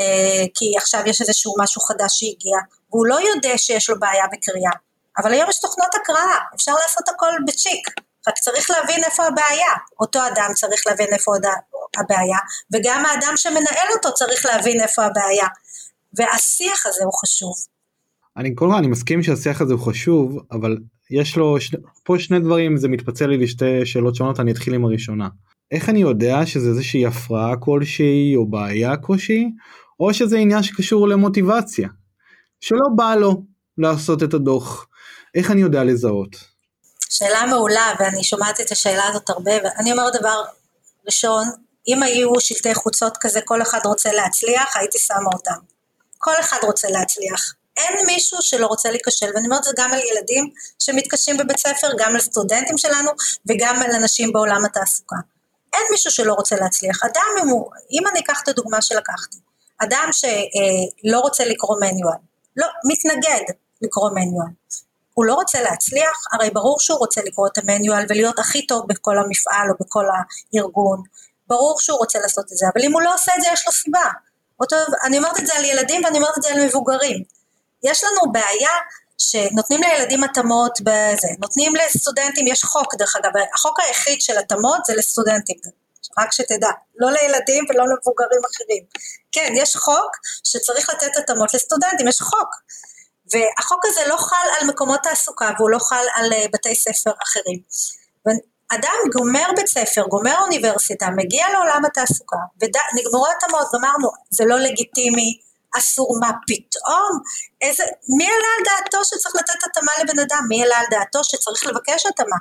C: אה, כי עכשיו יש איזשהו משהו חדש שהגיע, והוא לא יודע שיש לו בעיה בקריאה, אבל היום יש תוכנות הקראה, אפשר לעשות הכל בצ'יק, רק צריך להבין איפה הבעיה, אותו אדם צריך להבין איפה הבעיה, וגם האדם שמנהל אותו צריך להבין איפה הבעיה, והשיח הזה הוא חשוב.
B: אני כל הזמן אני מסכים שהשיח הזה הוא חשוב, אבל יש לו ש... פה שני דברים, זה מתפצל לי לשתי שאלות שונות, אני אתחיל עם הראשונה. איך אני יודע שזה איזושהי הפרעה כלשהי או בעיה כלשהי, או שזה עניין שקשור למוטיבציה, שלא בא לו לעשות את הדוח. איך אני יודע לזהות?
C: שאלה מעולה, ואני שומעת את השאלה הזאת הרבה, ואני אומרת דבר ראשון, אם היו שלטי חוצות כזה, כל אחד רוצה להצליח, הייתי שמה אותם. כל אחד רוצה להצליח. אין מישהו שלא רוצה להיכשל, ואני אומרת זה גם על ילדים שמתקשים בבית ספר, גם על סטודנטים שלנו וגם על אנשים בעולם התעסוקה. אין מישהו שלא רוצה להצליח. אדם, אם, הוא, אם אני אקח את הדוגמה שלקחתי, אדם שלא רוצה לקרוא מניואל, לא, מתנגד לקרוא מניואל, הוא לא רוצה להצליח, הרי ברור שהוא רוצה לקרוא את המניואל ולהיות הכי טוב בכל המפעל או בכל הארגון, ברור שהוא רוצה לעשות את זה, אבל אם הוא לא עושה את זה יש לו סיבה. אותו, אני אומרת את זה על ילדים ואני אומרת את זה על מבוגרים. יש לנו בעיה שנותנים לילדים התאמות בזה, נותנים לסטודנטים, יש חוק דרך אגב, החוק היחיד של התאמות זה לסטודנטים, רק שתדע, לא לילדים ולא למבוגרים אחרים. כן, יש חוק שצריך לתת התאמות לסטודנטים, יש חוק. והחוק הזה לא חל על מקומות תעסוקה והוא לא חל על אה, בתי ספר אחרים. אדם גומר בית ספר, גומר אוניברסיטה, מגיע לעולם התעסוקה, ונגמרו התאמות, ואמרנו, זה לא לגיטימי, אסור מה פתאום, איזה, מי עלה על דעתו שצריך לתת התאמה לבן אדם, מי עלה על דעתו שצריך לבקש התאמה,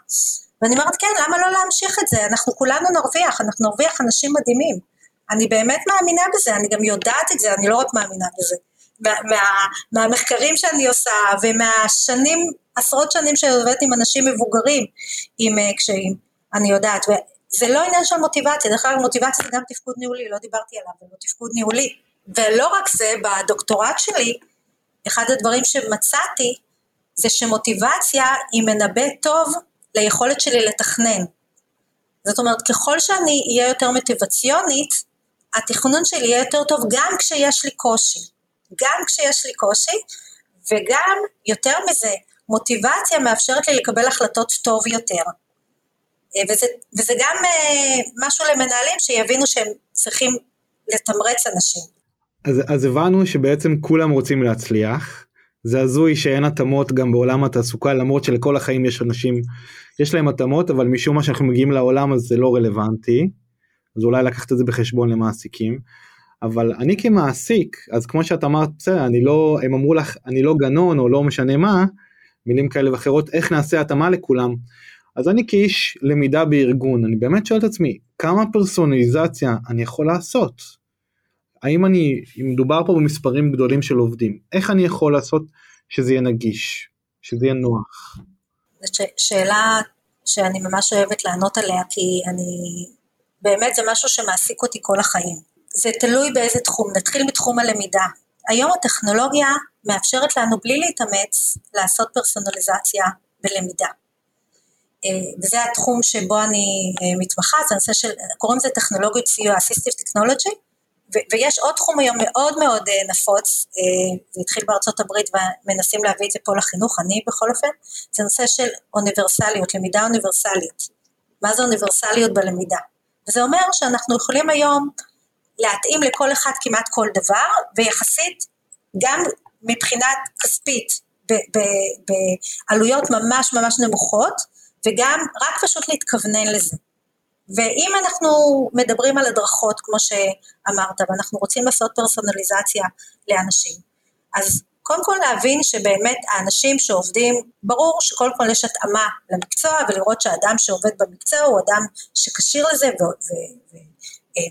C: ואני אומרת כן, למה לא להמשיך את זה, אנחנו כולנו נרוויח, אנחנו נרוויח אנשים מדהימים, אני באמת מאמינה בזה, אני גם יודעת את זה, אני לא רק מאמינה בזה, מה, מה, מהמחקרים שאני עושה ומהשנים, עשרות שנים שאני עובדת עם אנשים מבוגרים עם uh, קשיים, אני יודעת, וזה לא עניין של מוטיבציה, דרך אגב מוטיבציה זה גם תפקוד ניהולי, לא דיברתי עליו, זה לא תפקוד ניהולי, ולא רק זה, בדוקטורט שלי, אחד הדברים שמצאתי זה שמוטיבציה היא מנבא טוב ליכולת שלי לתכנן. זאת אומרת, ככל שאני אהיה יותר מוטיבציונית, התכנון שלי יהיה יותר טוב גם כשיש לי קושי. גם כשיש לי קושי, וגם, יותר מזה, מוטיבציה מאפשרת לי לקבל החלטות טוב יותר. אה, וזה, וזה גם אה, משהו למנהלים שיבינו שהם צריכים לתמרץ אנשים.
B: אז, אז הבנו שבעצם כולם רוצים להצליח. זה הזוי שאין התאמות גם בעולם התעסוקה למרות שלכל החיים יש אנשים יש להם התאמות אבל משום מה שאנחנו מגיעים לעולם אז זה לא רלוונטי. אז אולי לקחת את זה בחשבון למעסיקים. אבל אני כמעסיק אז כמו שאת אמרת בסדר אני לא הם אמרו לך אני לא גנון או לא משנה מה מילים כאלה ואחרות איך נעשה התאמה לכולם. אז אני כאיש למידה בארגון אני באמת שואל את עצמי כמה פרסונליזציה אני יכול לעשות. האם אני אם מדובר פה במספרים גדולים של עובדים איך אני יכול לעשות שזה יהיה נגיש שזה יהיה נוח.
C: זאת שאלה שאני ממש אוהבת לענות עליה כי אני באמת זה משהו שמעסיק אותי כל החיים. זה תלוי באיזה תחום, נתחיל מתחום הלמידה. היום הטכנולוגיה מאפשרת לנו בלי להתאמץ לעשות פרסונליזציה בלמידה. אה, וזה התחום שבו אני אה, מתמחה, זה הנושא של, קוראים לזה טכנולוגיות סיוע, Assistive Technology, ויש עוד תחום היום מאוד מאוד אה, נפוץ, זה התחיל בארצות הברית ומנסים להביא את זה פה לחינוך, אני בכל אופן, זה נושא של אוניברסליות, למידה אוניברסלית. מה זה אוניברסליות בלמידה? וזה אומר שאנחנו יכולים היום להתאים לכל אחד כמעט כל דבר, ויחסית גם מבחינת כספית בעלויות ממש ממש נמוכות, וגם רק פשוט להתכוונן לזה. ואם אנחנו מדברים על הדרכות, כמו שאמרת, ואנחנו רוצים לעשות פרסונליזציה לאנשים, אז קודם כל להבין שבאמת האנשים שעובדים, ברור שקודם כל יש התאמה למקצוע, ולראות שהאדם שעובד במקצוע הוא אדם שכשיר לזה, ו- ו-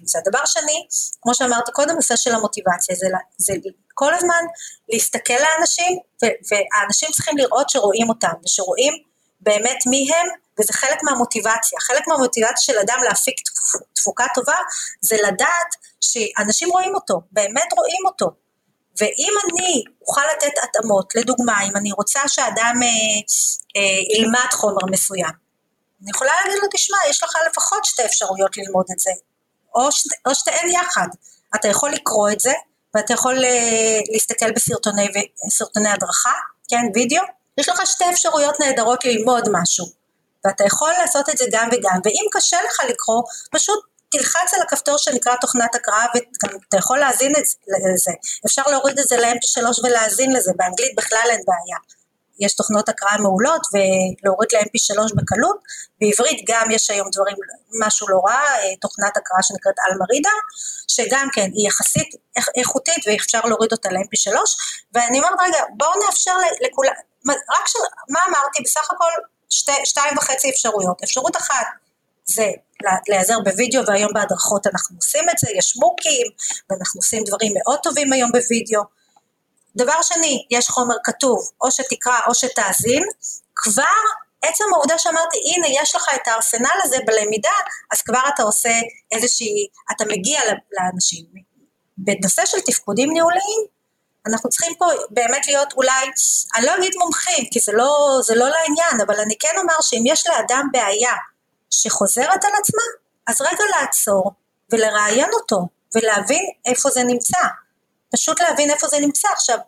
C: זה הדבר שני, כמו שאמרתי קודם, נושא של המוטיבציה, זה, זה כל הזמן להסתכל לאנשים, ו, והאנשים צריכים לראות שרואים אותם, ושרואים באמת מי הם, וזה חלק מהמוטיבציה. חלק מהמוטיבציה של אדם להפיק תפוקה טובה זה לדעת שאנשים רואים אותו, באמת רואים אותו. ואם אני אוכל לתת התאמות, לדוגמה, אם אני רוצה שאדם אה, אה, ילמד חומר מסוים, אני יכולה להגיד לו, תשמע, יש לך לפחות שתי אפשרויות ללמוד את זה, או, ש, או שתיהן יחד. אתה יכול לקרוא את זה, ואתה יכול אה, להסתכל בסרטוני, הדרכה, כן, וידאו, יש לך שתי אפשרויות נהדרות ללמוד משהו, ואתה יכול לעשות את זה גם וגם, ואם קשה לך לקרוא, פשוט תלחץ על הכפתור שנקרא תוכנת הקראה וגם אתה יכול להאזין לזה, אפשר להוריד את זה ל-MP3 ולהאזין לזה, באנגלית בכלל אין בעיה. יש תוכנות הקראה מעולות ולהוריד ל-MP3 בקלות, בעברית גם יש היום דברים, משהו לא רע, תוכנת הקראה שנקראת אלמרידה, שגם כן היא יחסית איכותית ואפשר להוריד אותה ל-MP3, ואני אומרת רגע בואו נאפשר לכולם, רק של, מה אמרתי? בסך הכל שתי, שתיים וחצי אפשרויות, אפשרות אחת זה להיעזר בווידאו והיום בהדרכות אנחנו עושים את זה, יש מוקים ואנחנו עושים דברים מאוד טובים היום בווידאו. דבר שני, יש חומר כתוב, או שתקרא או שתאזין, כבר עצם העובדה שאמרתי הנה יש לך את הארסנל הזה בלמידה, אז כבר אתה עושה איזושהי, אתה מגיע לאנשים. בנושא של תפקודים ניהוליים, אנחנו צריכים פה באמת להיות אולי, אני לא אגיד מומחים, כי זה לא, זה לא לעניין, אבל אני כן אומר שאם יש לאדם בעיה שחוזרת על עצמה, אז רגע לעצור ולראיין אותו ולהבין איפה זה נמצא. פשוט להבין איפה זה נמצא. עכשיו,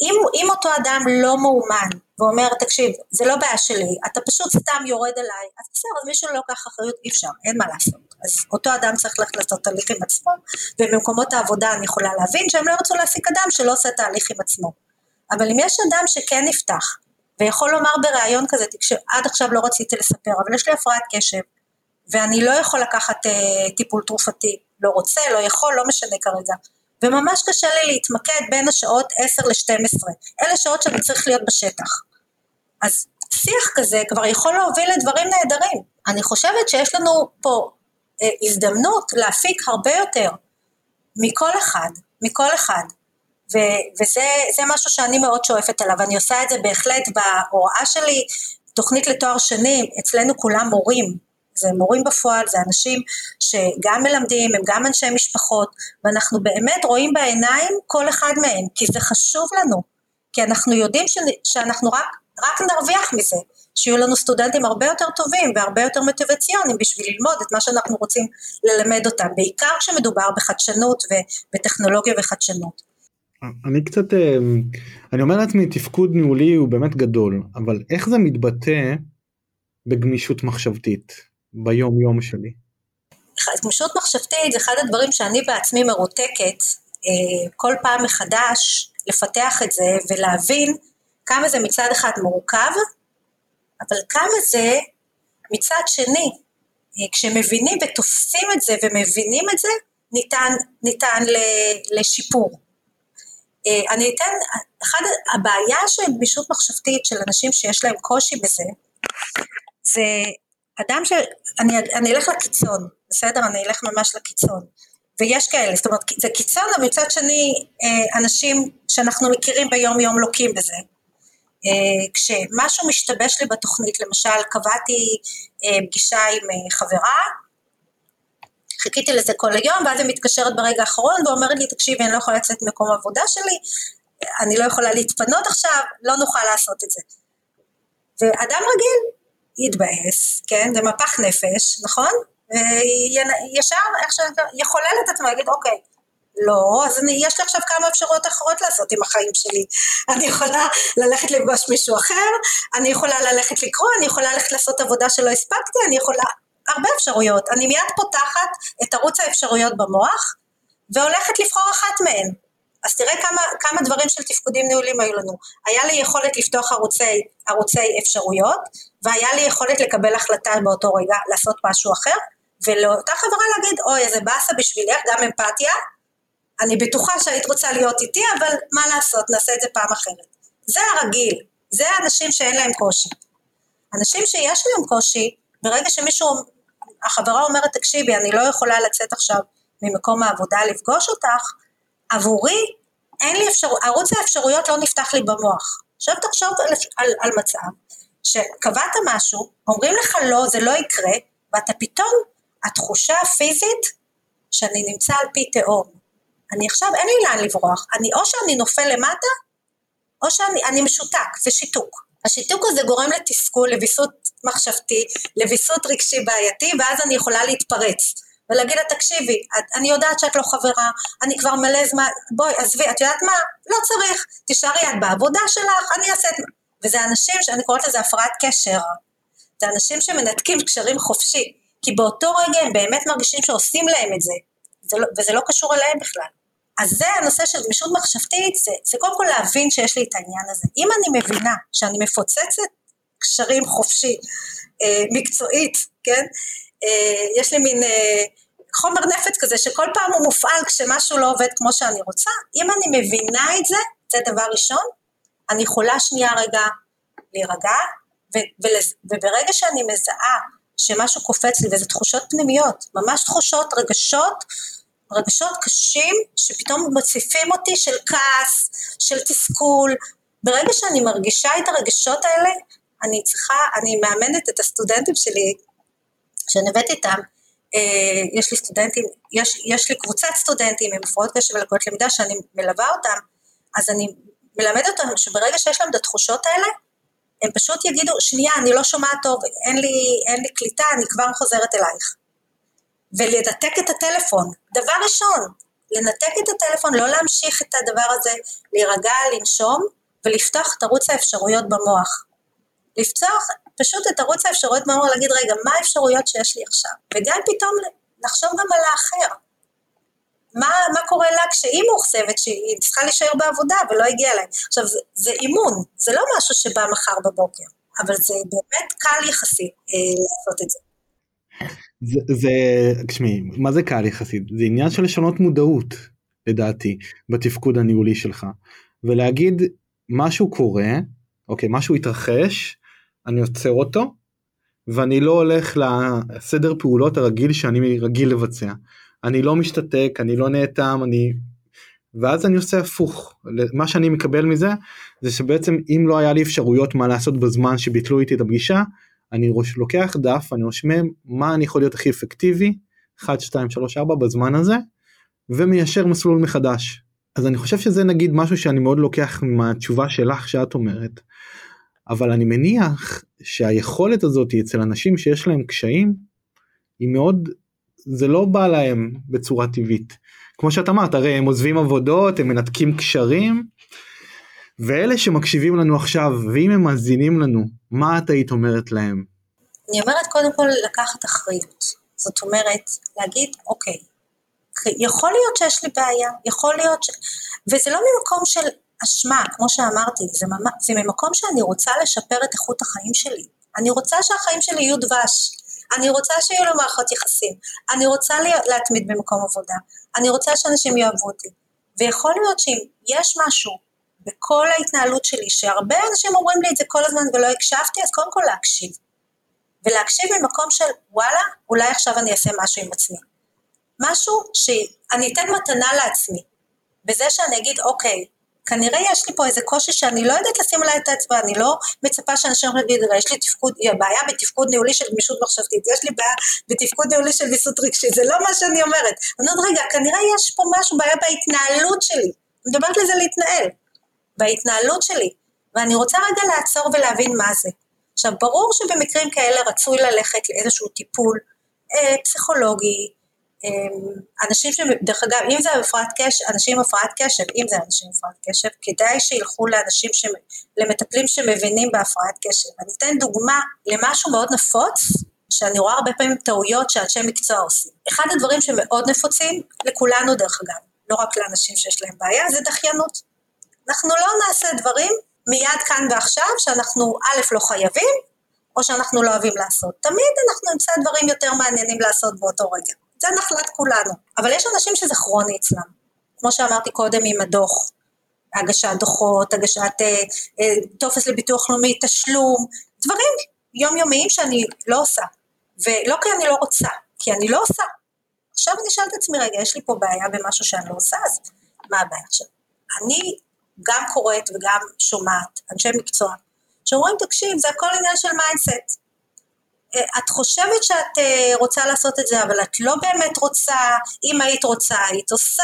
C: אם, אם אותו אדם לא מאומן ואומר, תקשיב, זה לא בעיה שלי, אתה פשוט סתם יורד עליי, אז בסדר, אז מישהו לא לוקח אחריות, אי אפשר, אין מה לעשות. אז אותו אדם צריך ללכת לעשות תהליך עם עצמו, ובמקומות העבודה אני יכולה להבין שהם לא ירצו להעסיק אדם שלא עושה תהליך עם עצמו. אבל אם יש אדם שכן נפתח, ויכול לומר בריאיון כזה, עד עכשיו לא רציתי לספר, אבל יש לי הפרעת קשב, ואני לא יכול לקחת אה, טיפול תרופתי, לא רוצה, לא יכול, לא משנה כרגע. וממש קשה לי להתמקד בין השעות 10 ל-12, אלה שעות שאני צריך להיות בשטח. אז שיח כזה כבר יכול להוביל לדברים נהדרים. אני חושבת שיש לנו פה אה, הזדמנות להפיק הרבה יותר מכל אחד, מכל אחד. ו- וזה משהו שאני מאוד שואפת עליו, אני עושה את זה בהחלט בהוראה שלי, תוכנית לתואר שני, אצלנו כולם מורים, זה מורים בפועל, זה אנשים שגם מלמדים, הם גם אנשי משפחות, ואנחנו באמת רואים בעיניים כל אחד מהם, כי זה חשוב לנו, כי אנחנו יודעים ש- שאנחנו רק, רק נרוויח מזה, שיהיו לנו סטודנטים הרבה יותר טובים והרבה יותר מוטיבציונים בשביל ללמוד את מה שאנחנו רוצים ללמד אותם, בעיקר כשמדובר בחדשנות ובטכנולוגיה וחדשנות.
B: אני קצת אה, אני אומר לעצמי תפקוד ניהולי הוא באמת גדול אבל איך זה מתבטא בגמישות מחשבתית ביום יום שלי.
C: גמישות מחשבתית זה אחד הדברים שאני בעצמי מרותקת אה, כל פעם מחדש לפתח את זה ולהבין כמה זה מצד אחד מורכב אבל כמה זה מצד שני כשמבינים ותופסים את זה ומבינים את זה ניתן, ניתן לשיפור. אה, אני אתן, אחד, הבעיה של גמישות מחשבתית של אנשים שיש להם קושי בזה, זה אדם ש... אני, אני אלך לקיצון, בסדר? אני אלך ממש לקיצון. ויש כאלה, זאת אומרת, זה קיצון, אבל מצד שני, אה, אנשים שאנחנו מכירים ביום יום לוקים בזה. אה, כשמשהו משתבש לי בתוכנית, למשל, קבעתי פגישה עם חברה, חיכיתי לזה כל היום, ואז היא מתקשרת ברגע האחרון ואומרת לי, תקשיבי, אני לא יכולה לצאת ממקום העבודה שלי, אני לא יכולה להתפנות עכשיו, לא נוכל לעשות את זה. ואדם רגיל יתבאס, כן, זה מפח נפש, נכון? וישר, ש... יחולל את עצמו, יגיד, אוקיי, לא, אז אני, יש לי עכשיו כמה אפשרויות אחרות לעשות עם החיים שלי. אני יכולה ללכת לפגוש מישהו אחר, אני יכולה ללכת לקרוא, אני יכולה ללכת לעשות עבודה שלא הספקתי, אני יכולה, הרבה אפשרויות. אני מיד פותחת את ערוץ האפשרויות במוח והולכת לבחור אחת מהן. אז תראה כמה, כמה דברים של תפקודים ניהולים היו לנו. היה לי יכולת לפתוח ערוצי, ערוצי אפשרויות, והיה לי יכולת לקבל החלטה באותו רגע לעשות משהו אחר, ולאותה חברה להגיד, אוי, איזה באסה בשבילך, גם אמפתיה, אני בטוחה שהיית רוצה להיות איתי, אבל מה לעשות, נעשה את זה פעם אחרת. זה הרגיל, זה האנשים שאין להם קושי. אנשים שיש להם קושי, ברגע שמישהו החברה אומרת, תקשיבי, אני לא יכולה לצאת עכשיו ממקום העבודה לפגוש אותך, עבורי אין לי אפשרות, ערוץ האפשרויות לא נפתח לי במוח. עכשיו תחשוב על, על, על מצב שקבעת משהו, אומרים לך לא, זה לא יקרה, ואתה פתאום, התחושה הפיזית שאני נמצא על פי תהום. אני עכשיו, אין לי לאן לברוח, אני או שאני נופל למטה, או שאני משותק, זה שיתוק. השיתוק הזה גורם לתסכול, לוויסות מחשבתי, לוויסות רגשי בעייתי, ואז אני יכולה להתפרץ. ולהגיד לה, תקשיבי, אני יודעת שאת לא חברה, אני כבר מלא זמן, בואי, עזבי, את יודעת מה? לא צריך, תישארי את בעבודה שלך, אני אעשה את... וזה אנשים שאני קוראת לזה הפרעת קשר. זה אנשים שמנתקים קשרים חופשי, כי באותו רגע הם באמת מרגישים שעושים להם את זה, זה לא, וזה לא קשור אליהם בכלל. אז זה הנושא של גמישות מחשבתית, זה, זה קודם כל להבין שיש לי את העניין הזה. אם אני מבינה שאני מפוצצת קשרים חופשי, אה, מקצועית, כן? אה, יש לי מין אה, חומר נפץ כזה שכל פעם הוא מופעל כשמשהו לא עובד כמו שאני רוצה, אם אני מבינה את זה, זה דבר ראשון, אני יכולה שנייה רגע להירגע, וברגע שאני מזהה שמשהו קופץ לי, וזה תחושות פנימיות, ממש תחושות, רגשות, רגשות קשים שפתאום מציפים אותי של כעס, של תסכול. ברגע שאני מרגישה את הרגשות האלה, אני צריכה, אני מאמנת את הסטודנטים שלי, שאני עובדת איתם, אה, יש לי סטודנטים, יש, יש לי קבוצת סטודנטים עם הפרעות קשב ולקויות למידה שאני מלווה אותם, אז אני מלמדת אותם שברגע שיש להם את התחושות האלה, הם פשוט יגידו, שנייה, אני לא שומעת טוב, אין לי, אין לי קליטה, אני כבר חוזרת אלייך. ולנתק את הטלפון. דבר ראשון, לנתק את הטלפון, לא להמשיך את הדבר הזה, להירגע, לנשום, ולפתוח את ערוץ האפשרויות במוח. לפתוח פשוט את ערוץ האפשרויות במוח, להגיד, רגע, מה האפשרויות שיש לי עכשיו? וגם פתאום לחשוב גם על האחר. מה, מה קורה לה כשהיא מאוכזבת שהיא צריכה להישאר בעבודה ולא הגיעה להם. עכשיו, זה, זה אימון, זה לא משהו שבא מחר בבוקר, אבל זה באמת קל יחסית אה, לעשות את. זה,
B: זה, תשמעי, מה זה קל יחסית? זה עניין של לשנות מודעות, לדעתי, בתפקוד הניהולי שלך, ולהגיד משהו קורה, אוקיי, משהו התרחש, אני עוצר אותו, ואני לא הולך לסדר פעולות הרגיל שאני רגיל לבצע. אני לא משתתק, אני לא נאטם, אני... ואז אני עושה הפוך. מה שאני מקבל מזה, זה שבעצם אם לא היה לי אפשרויות מה לעשות בזמן שביטלו איתי את הפגישה, אני ראש, לוקח דף, אני רושם מה אני יכול להיות הכי אפקטיבי, 1, 2, 3, 4 בזמן הזה, ומיישר מסלול מחדש. אז אני חושב שזה נגיד משהו שאני מאוד לוקח מהתשובה שלך שאת אומרת. אבל אני מניח שהיכולת הזאת אצל אנשים שיש להם קשיים, היא מאוד זה לא בא להם בצורה טבעית. כמו שאת אמרת, הרי הם עוזבים עבודות, הם מנתקים קשרים, ואלה שמקשיבים לנו עכשיו, ואם הם מאזינים לנו, מה את היית אומרת להם?
C: אני אומרת קודם כל לקחת אחריות. זאת אומרת, להגיד, אוקיי, יכול להיות שיש לי בעיה, יכול להיות ש... וזה לא ממקום של אשמה, כמו שאמרתי, זה, ממ... זה ממקום שאני רוצה לשפר את איכות החיים שלי. אני רוצה שהחיים שלי יהיו דבש. אני רוצה שיהיו לו מערכות יחסים, אני רוצה להתמיד במקום עבודה, אני רוצה שאנשים יאהבו אותי. ויכול להיות שאם יש משהו בכל ההתנהלות שלי, שהרבה אנשים אומרים לי את זה כל הזמן ולא הקשבתי, אז קודם כל להקשיב. ולהקשיב ממקום של וואלה, אולי עכשיו אני אעשה משהו עם עצמי. משהו שאני אתן מתנה לעצמי. בזה שאני אגיד, אוקיי, כנראה יש לי פה איזה קושי שאני לא יודעת לשים עליי את האצבע, אני לא מצפה שאנשים יגידו, יש לי תפקוד, בעיה בתפקוד ניהולי של גמישות מחשבתית, יש לי בעיה בתפקוד ניהולי של ויסות רגשי, זה לא מה שאני אומרת. אני אומרת, רגע, כנראה יש פה משהו, בעיה בהתנהלות שלי. אני מדברת לזה להתנהל, בהתנהלות שלי. ואני רוצה רגע לעצור ולהבין מה זה. עכשיו, ברור שבמקרים כאלה רצוי ללכת לאיזשהו טיפול אה, פסיכולוגי, אנשים ש... דרך אגב, אם זה הפרעת קשב, אנשים עם הפרעת קשב, אם זה אנשים עם הפרעת קשב, כדאי שילכו לאנשים, ש... למטפלים שמבינים בהפרעת קשב. אני אתן דוגמה למשהו מאוד נפוץ, שאני רואה הרבה פעמים טעויות שאנשי מקצוע עושים. אחד הדברים שמאוד נפוצים, לכולנו דרך אגב, לא רק לאנשים שיש להם בעיה, זה דחיינות. אנחנו לא נעשה דברים מיד כאן ועכשיו, שאנחנו א', לא חייבים, או שאנחנו לא אוהבים לעשות. תמיד אנחנו נמצא דברים יותר מעניינים לעשות באותו רגע. זה נחלת כולנו. אבל יש אנשים שזה כרוני אצלם. כמו שאמרתי קודם עם הדוח, הגשת דוחות, הגשת אה, אה, טופס לביטוח לאומי, תשלום, דברים יומיומיים שאני לא עושה. ולא כי אני לא רוצה, כי אני לא עושה. עכשיו אני אשאל את עצמי, רגע, יש לי פה בעיה במשהו שאני לא עושה, אז מה הבעיה עכשיו? אני גם קוראת וגם שומעת אנשי מקצוע שאומרים, תקשיב, זה הכל עניין של mindset. אה, את חושבת שאת אה, רוצה לעשות את זה, אבל את לא באמת רוצה, אם היית רוצה, היית עושה.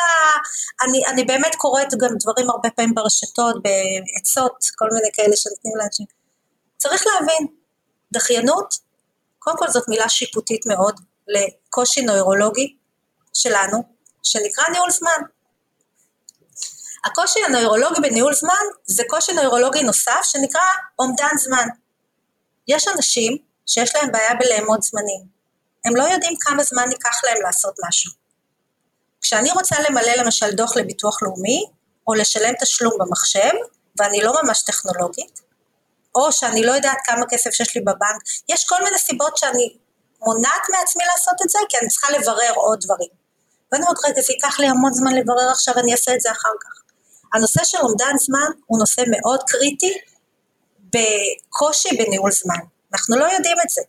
C: אני, אני באמת קוראת גם דברים הרבה פעמים ברשתות, בעצות, כל מיני כאלה שנותנים לאנשים. צריך להבין, דחיינות, קודם כל זאת מילה שיפוטית מאוד לקושי נוירולוגי שלנו, שנקרא ניהול זמן. הקושי הנוירולוגי בניהול זמן זה קושי נוירולוגי נוסף שנקרא אומדן זמן. יש אנשים שיש להם בעיה בלאמוד זמנים. הם לא יודעים כמה זמן ייקח להם לעשות משהו. כשאני רוצה למלא למשל דוח לביטוח לאומי, או לשלם תשלום במחשב, ואני לא ממש טכנולוגית, או שאני לא יודעת כמה כסף שיש לי בבנק, יש כל מיני סיבות שאני מונעת מעצמי לעשות את זה, כי אני צריכה לברר עוד דברים. ואני אומרת, רגע, זה ייקח לי המון זמן לברר עכשיו, אני אעשה את זה אחר כך. הנושא של אומדן זמן הוא נושא מאוד קריטי בקושי בניהול זמן. אנחנו לא יודעים את זה.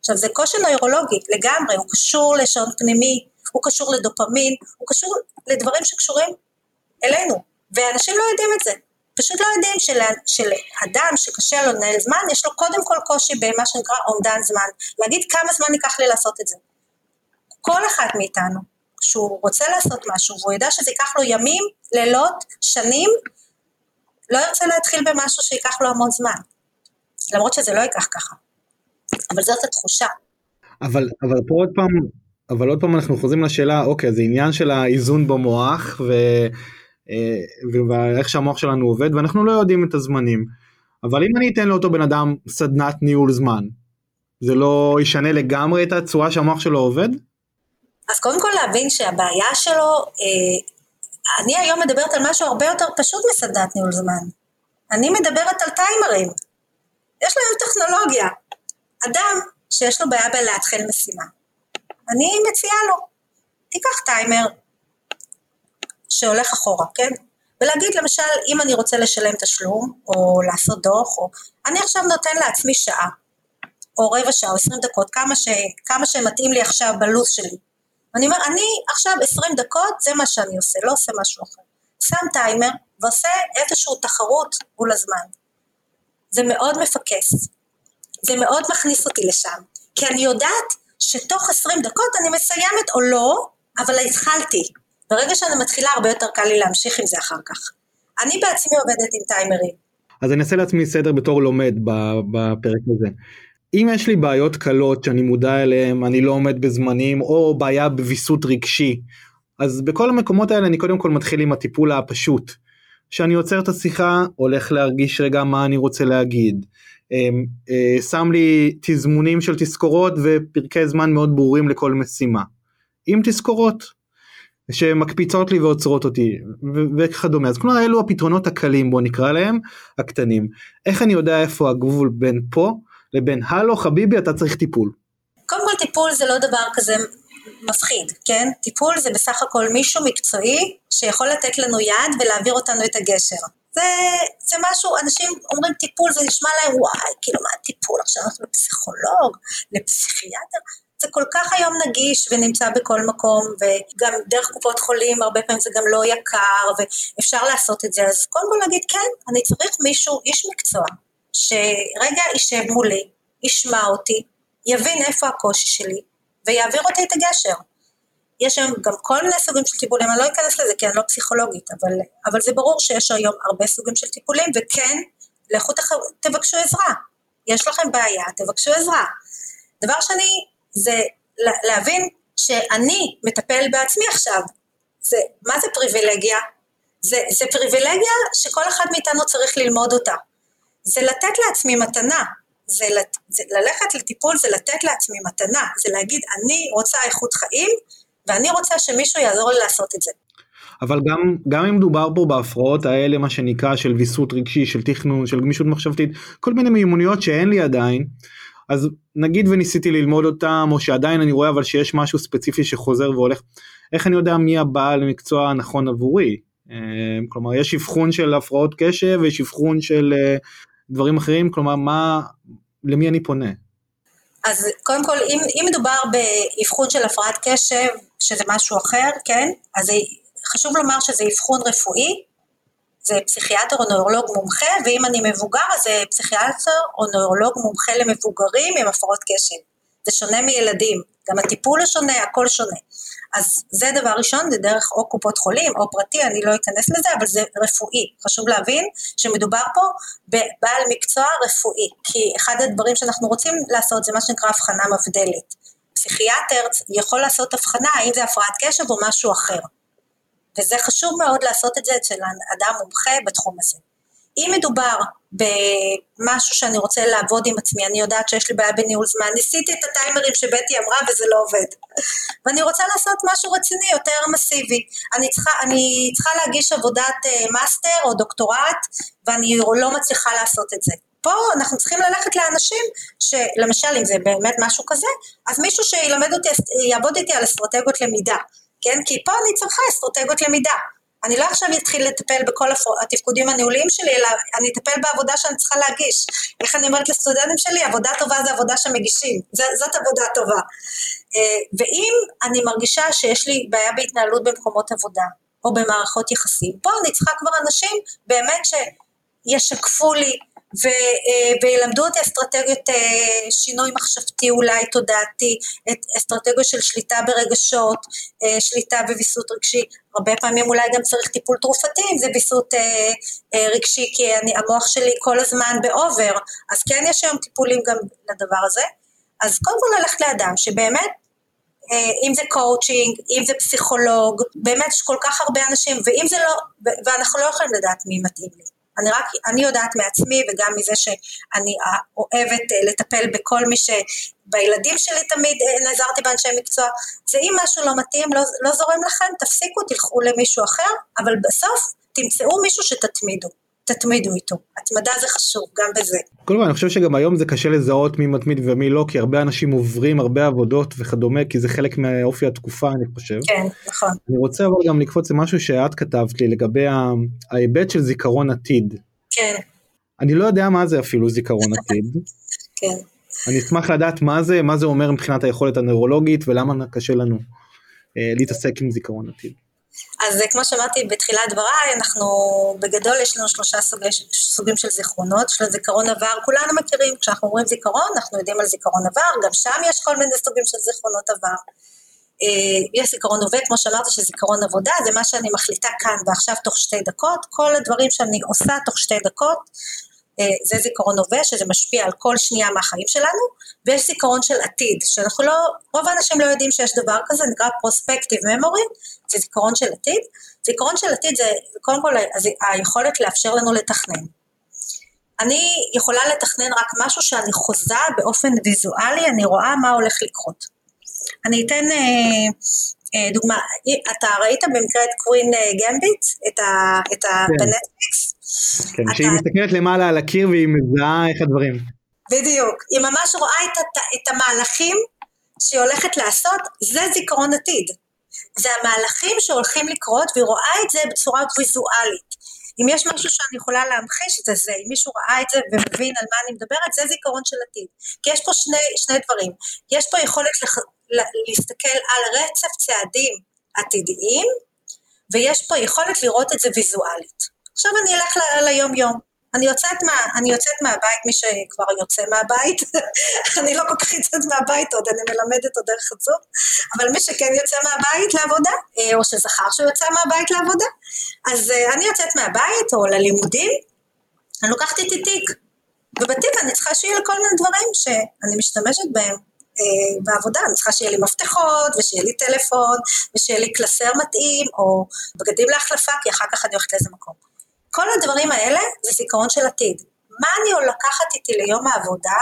C: עכשיו זה קושי נוירולוגי לגמרי, הוא קשור לשעון פנימי, הוא קשור לדופמין, הוא קשור לדברים שקשורים אלינו, ואנשים לא יודעים את זה. פשוט לא יודעים של, שלאדם שקשה לו לנהל זמן, יש לו קודם כל קושי במה שנקרא אומדן זמן, להגיד כמה זמן ייקח לי לעשות את זה. כל אחד מאיתנו, כשהוא רוצה לעשות משהו והוא יודע שזה ייקח לו ימים, לילות, שנים, לא ירצה להתחיל במשהו שייקח לו המון זמן. למרות שזה לא ייקח ככה. אבל זאת התחושה.
B: אבל, אבל פה עוד פעם, אבל עוד פעם אנחנו חוזרים לשאלה, אוקיי, זה עניין של האיזון במוח, ו... אה, ואיך שהמוח שלנו עובד, ואנחנו לא יודעים את הזמנים. אבל אם אני אתן לאותו בן אדם סדנת ניהול זמן, זה לא ישנה לגמרי את הצורה שהמוח שלו עובד?
C: אז קודם כל להבין שהבעיה שלו, אה, אני היום מדברת על משהו הרבה יותר פשוט מסדנת ניהול זמן. אני מדברת על טיימרים. יש היום טכנולוגיה. אדם שיש לו בעיה בלהתחיל משימה, אני מציעה לו, תיקח טיימר שהולך אחורה, כן? ולהגיד למשל, אם אני רוצה לשלם תשלום, או לעשות דוח, או... אני עכשיו נותן לעצמי שעה, או רבע שעה, או עשרים דקות, כמה, ש... כמה שמתאים לי עכשיו בלו"ז שלי. אני אומר, אני עכשיו עשרים דקות, זה מה שאני עושה, לא עושה משהו אחר. שם טיימר ועושה איזושהי תחרות מול הזמן. זה מאוד מפקס. זה מאוד מכניס אותי לשם. כי אני יודעת שתוך עשרים דקות אני מסיימת או לא, אבל התחלתי. ברגע שאני מתחילה הרבה יותר קל לי להמשיך עם זה אחר כך. אני בעצמי עובדת עם טיימרים.
B: אז אני אעשה לעצמי סדר בתור לומד בפרק הזה. אם יש לי בעיות קלות שאני מודע אליהן, אני לא עומד בזמנים, או בעיה בוויסות רגשי, אז בכל המקומות האלה אני קודם כל מתחיל עם הטיפול הפשוט. שאני עוצר את השיחה, הולך להרגיש רגע מה אני רוצה להגיד. אמ, אה, שם לי תזמונים של תזכורות ופרקי זמן מאוד ברורים לכל משימה. עם תזכורות שמקפיצות לי ועוצרות אותי וכדומה. אז כלומר אלו הפתרונות הקלים בוא נקרא להם, הקטנים. איך אני יודע איפה הגבול בין פה לבין הלו חביבי אתה צריך טיפול.
C: קודם כל טיפול זה לא דבר כזה מפחיד, כן? טיפול זה בסך הכל מישהו מקצועי שיכול לתת לנו יד ולהעביר אותנו את הגשר. זה, זה משהו, אנשים אומרים טיפול, זה נשמע להם וואי, כאילו מה טיפול, עכשיו אנחנו לפסיכולוג, לפסיכיאטר, זה כל כך היום נגיש ונמצא בכל מקום, וגם דרך קופות חולים, הרבה פעמים זה גם לא יקר, ואפשר לעשות את זה, אז קודם כל להגיד, כן, אני צריך מישהו, איש מקצוע, שרגע יישב מולי, ישמע אותי, יבין איפה הקושי שלי, ויעביר אותי את הגשר. יש היום גם כל מיני סוגים של טיפולים, אני לא אכנס לזה כי אני לא פסיכולוגית, אבל, אבל זה ברור שיש היום הרבה סוגים של טיפולים, וכן, לכו תח... תבקשו עזרה. יש לכם בעיה, תבקשו עזרה. דבר שני, זה להבין שאני מטפל בעצמי עכשיו. זה, מה זה פריבילגיה? זה, זה פריבילגיה שכל אחד מאיתנו צריך ללמוד אותה. זה לתת לעצמי מתנה, זה, לת, זה ללכת לטיפול זה לתת לעצמי מתנה, זה להגיד אני רוצה איכות חיים ואני רוצה שמישהו יעזור לי לעשות את זה.
B: אבל גם, גם אם מדובר פה בהפרעות האלה מה שנקרא של ויסות רגשי, של תכנון, של גמישות מחשבתית, כל מיני מיומנויות שאין לי עדיין, אז נגיד וניסיתי ללמוד אותם או שעדיין אני רואה אבל שיש משהו ספציפי שחוזר והולך, איך אני יודע מי הבעל מקצוע הנכון עבורי? אה, כלומר יש אבחון של הפרעות קשב ויש אבחון של אה, דברים אחרים, כלומר מה, למי אני פונה?
C: אז קודם כל, אם, אם מדובר באבחון של הפרעת קשב, שזה משהו אחר, כן? אז חשוב לומר שזה אבחון רפואי, זה פסיכיאטר או נוירולוג מומחה, ואם אני מבוגר אז זה פסיכיאטר או נוירולוג מומחה למבוגרים עם הפרעות קשב. זה שונה מילדים, גם הטיפול הוא שונה, הכל שונה. אז זה דבר ראשון, זה דרך או קופות חולים או פרטי, אני לא אכנס לזה, אבל זה רפואי. חשוב להבין שמדובר פה בבעל מקצוע רפואי, כי אחד הדברים שאנחנו רוצים לעשות זה מה שנקרא הבחנה מבדלת. פסיכיאטר יכול לעשות הבחנה האם זה הפרעת קשב או משהו אחר. וזה חשוב מאוד לעשות את זה אצל אדם מומחה בתחום הזה. אם מדובר במשהו שאני רוצה לעבוד עם עצמי, אני יודעת שיש לי בעיה בניהול זמן, ניסיתי את הטיימרים שבטי אמרה וזה לא עובד. ואני רוצה לעשות משהו רציני, יותר מסיבי. אני צריכה, אני צריכה להגיש עבודת מאסטר אה, או דוקטורט, ואני לא מצליחה לעשות את זה. פה אנחנו צריכים ללכת לאנשים שלמשל אם זה באמת משהו כזה, אז מישהו שילמד אותי, יעבוד איתי על אסטרטגיות למידה, כן? כי פה אני צריכה אסטרטגיות למידה. אני לא עכשיו אתחיל לטפל בכל התפקודים הניהוליים שלי, אלא אני אטפל בעבודה שאני צריכה להגיש. איך אני אומרת לסטודנטים שלי, עבודה טובה זה עבודה שמגישים, זה, זאת עבודה טובה. אה, ואם אני מרגישה שיש לי בעיה בהתנהלות במקומות עבודה, או במערכות יחסים, פה אני צריכה כבר אנשים באמת שישקפו לי ו, אה, וילמדו אותי אסטרטגיות אה, שינוי מחשבתי אולי תודעתי, את אסטרטגיות של שליטה ברגשות, אה, שליטה בוויסות רגשי, הרבה פעמים אולי גם צריך טיפול תרופתי אם זה ויסות רגשי כי אני, המוח שלי כל הזמן ב over, אז כן יש היום טיפולים גם לדבר הזה, אז קודם כל ללכת לאדם שבאמת אם זה קואוצ'ינג, אם זה פסיכולוג, באמת יש כל כך הרבה אנשים, ואם זה לא, ואנחנו לא יכולים לדעת מי מתאים לי. אני רק, אני יודעת מעצמי וגם מזה שאני אוהבת אה, לטפל בכל מי ש... בילדים שלי תמיד אה, נעזרתי באנשי מקצוע, זה אם משהו לא מתאים, לא, לא זורם לכם, תפסיקו, תלכו למישהו אחר, אבל בסוף תמצאו מישהו שתתמידו. תתמידו איתו. התמדה זה חשוב, גם בזה.
B: קודם כל אני חושב שגם היום זה קשה לזהות מי מתמיד ומי לא, כי הרבה אנשים עוברים הרבה עבודות וכדומה, כי זה חלק מאופי התקופה אני חושב.
C: כן, נכון.
B: אני רוצה אבל גם לקפוץ למשהו שאת כתבת לי לגבי ההיבט של זיכרון עתיד.
C: כן.
B: אני לא יודע מה זה אפילו זיכרון עתיד.
C: כן.
B: אני אשמח לדעת מה זה, מה זה אומר מבחינת היכולת הנוירולוגית ולמה קשה לנו אה, להתעסק עם זיכרון עתיד.
C: אז כמו שאמרתי בתחילת דבריי, אנחנו בגדול יש לנו שלושה סוגי, סוגים של זיכרונות, של זיכרון עבר, כולנו מכירים, כשאנחנו אומרים זיכרון, אנחנו יודעים על זיכרון עבר, גם שם יש כל מיני סוגים של זיכרונות עבר. אה, יש זיכרון הווה, כמו שאמרת, שזיכרון עבודה, זה מה שאני מחליטה כאן ועכשיו תוך שתי דקות, כל הדברים שאני עושה תוך שתי דקות, אה, זה זיכרון הווה, שזה משפיע על כל שנייה מהחיים שלנו, ויש זיכרון של עתיד, שאנחנו לא, רוב האנשים לא יודעים שיש דבר כזה, נקרא פרוספקטיב ממורי, זה זיכרון של עתיד. זיכרון של עתיד זה קודם כל היכולת לאפשר לנו לתכנן. אני יכולה לתכנן רק משהו שאני חוזה באופן ויזואלי, אני רואה מה הולך לקרות. אני אתן אה, אה, דוגמה, אתה ראית במקרה את קווין אה, גמביט, את ה... את ה כן. בנטפליקס?
B: כן, אתה... שהיא מסתכלת למעלה על הקיר והיא מזהה איך הדברים.
C: בדיוק, היא ממש רואה את, את, את המהלכים שהיא הולכת לעשות, זה זיכרון עתיד. זה המהלכים שהולכים לקרות והיא רואה את זה בצורה ויזואלית. אם יש משהו שאני יכולה להמחיש זה זה, אם מישהו ראה את זה ומבין על מה אני מדברת, זה זיכרון של עתיד. כי יש פה שני, שני דברים, יש פה יכולת לח, להסתכל על רצף צעדים עתידיים, ויש פה יכולת לראות את זה ויזואלית. עכשיו אני אלך ליום יום. אני יוצאת, מה, אני יוצאת מהבית, מי שכבר יוצא מהבית, אני לא כל כך יוצאת מהבית עוד, אני מלמדת עוד דרך הזום, אבל מי שכן יוצא מהבית לעבודה, אה, או שזכר שהוא יוצא מהבית לעבודה, אז אה, אני יוצאת מהבית או ללימודים, אני לוקחת איתי תיק, ובתיק אני צריכה שיהיה לכל מיני דברים שאני משתמשת בהם בעבודה, אני צריכה שיהיה לי מפתחות, ושיהיה לי טלפון, ושיהיה לי קלסר מתאים, או בגדים להחלפה, כי אחר כך אני הולכת לאיזה מקום. כל הדברים האלה זה זיכרון של עתיד. מה אני לקחת איתי ליום העבודה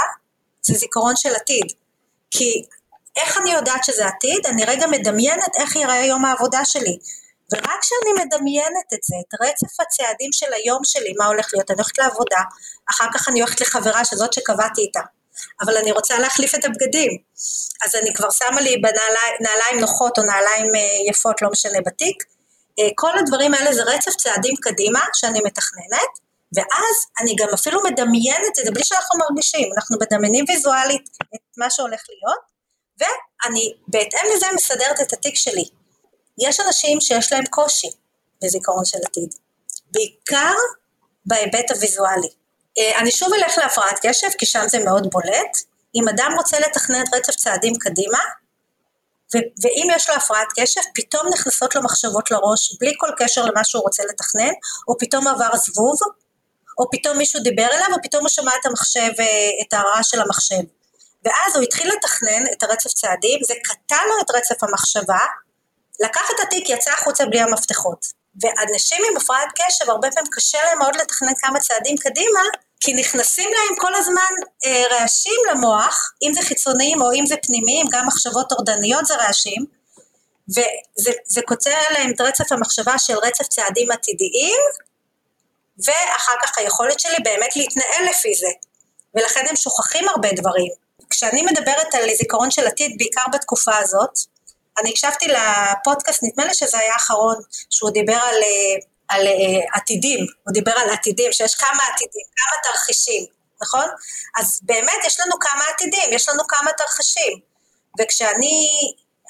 C: זה זיכרון של עתיד. כי איך אני יודעת שזה עתיד? אני רגע מדמיינת איך יראה יום העבודה שלי. ורק כשאני מדמיינת את זה, את רצף הצעדים של היום שלי, מה הולך להיות, אני הולכת לעבודה, אחר כך אני הולכת לחברה שזאת שקבעתי איתה, אבל אני רוצה להחליף את הבגדים. אז אני כבר שמה לי בנעליים נוחות או נעליים אה, יפות, לא משנה, בתיק, אה, כל הדברים האלה זה רצף צעדים קדימה שאני מתכננת, ואז אני גם אפילו מדמיינת את זה בלי שאנחנו מרגישים, אנחנו מדמיינים ויזואלית את מה שהולך להיות, ואני בהתאם לזה מסדרת את התיק שלי. יש אנשים שיש להם קושי בזיכרון של עתיד, בעיקר בהיבט הוויזואלי. אה, אני שוב אלך להפרעת קשב, כי שם זה מאוד בולט. אם אדם רוצה לתכנן רצף צעדים קדימה, ו- ואם יש לו הפרעת קשב, פתאום נכנסות לו מחשבות לראש, בלי כל קשר למה שהוא רוצה לתכנן, או פתאום עבר זבוב, או פתאום מישהו דיבר אליו, או פתאום הוא שמע את המחשב, אה, את הרעש של המחשב. ואז הוא התחיל לתכנן את הרצף צעדים, זה קטע לו את רצף המחשבה, לקח את התיק, יצא החוצה בלי המפתחות. ואנשים עם הפרעת קשב, הרבה פעמים קשה להם מאוד לתכנן כמה צעדים קדימה, כי נכנסים להם כל הזמן אה, רעשים למוח, אם זה חיצוניים או אם זה פנימיים, גם מחשבות טורדניות זה רעשים, וזה קוצר להם את רצף המחשבה של רצף צעדים עתידיים, ואחר כך היכולת שלי באמת להתנהל לפי זה, ולכן הם שוכחים הרבה דברים. כשאני מדברת על זיכרון של עתיד, בעיקר בתקופה הזאת, אני הקשבתי לפודקאסט, נדמה לי שזה היה האחרון, שהוא דיבר על, אה, על אה, עתידים, הוא דיבר על עתידים, שיש כמה עתידים, כמה תרחישים, נכון? אז באמת יש לנו כמה עתידים, יש לנו כמה תרחישים. וכשאני,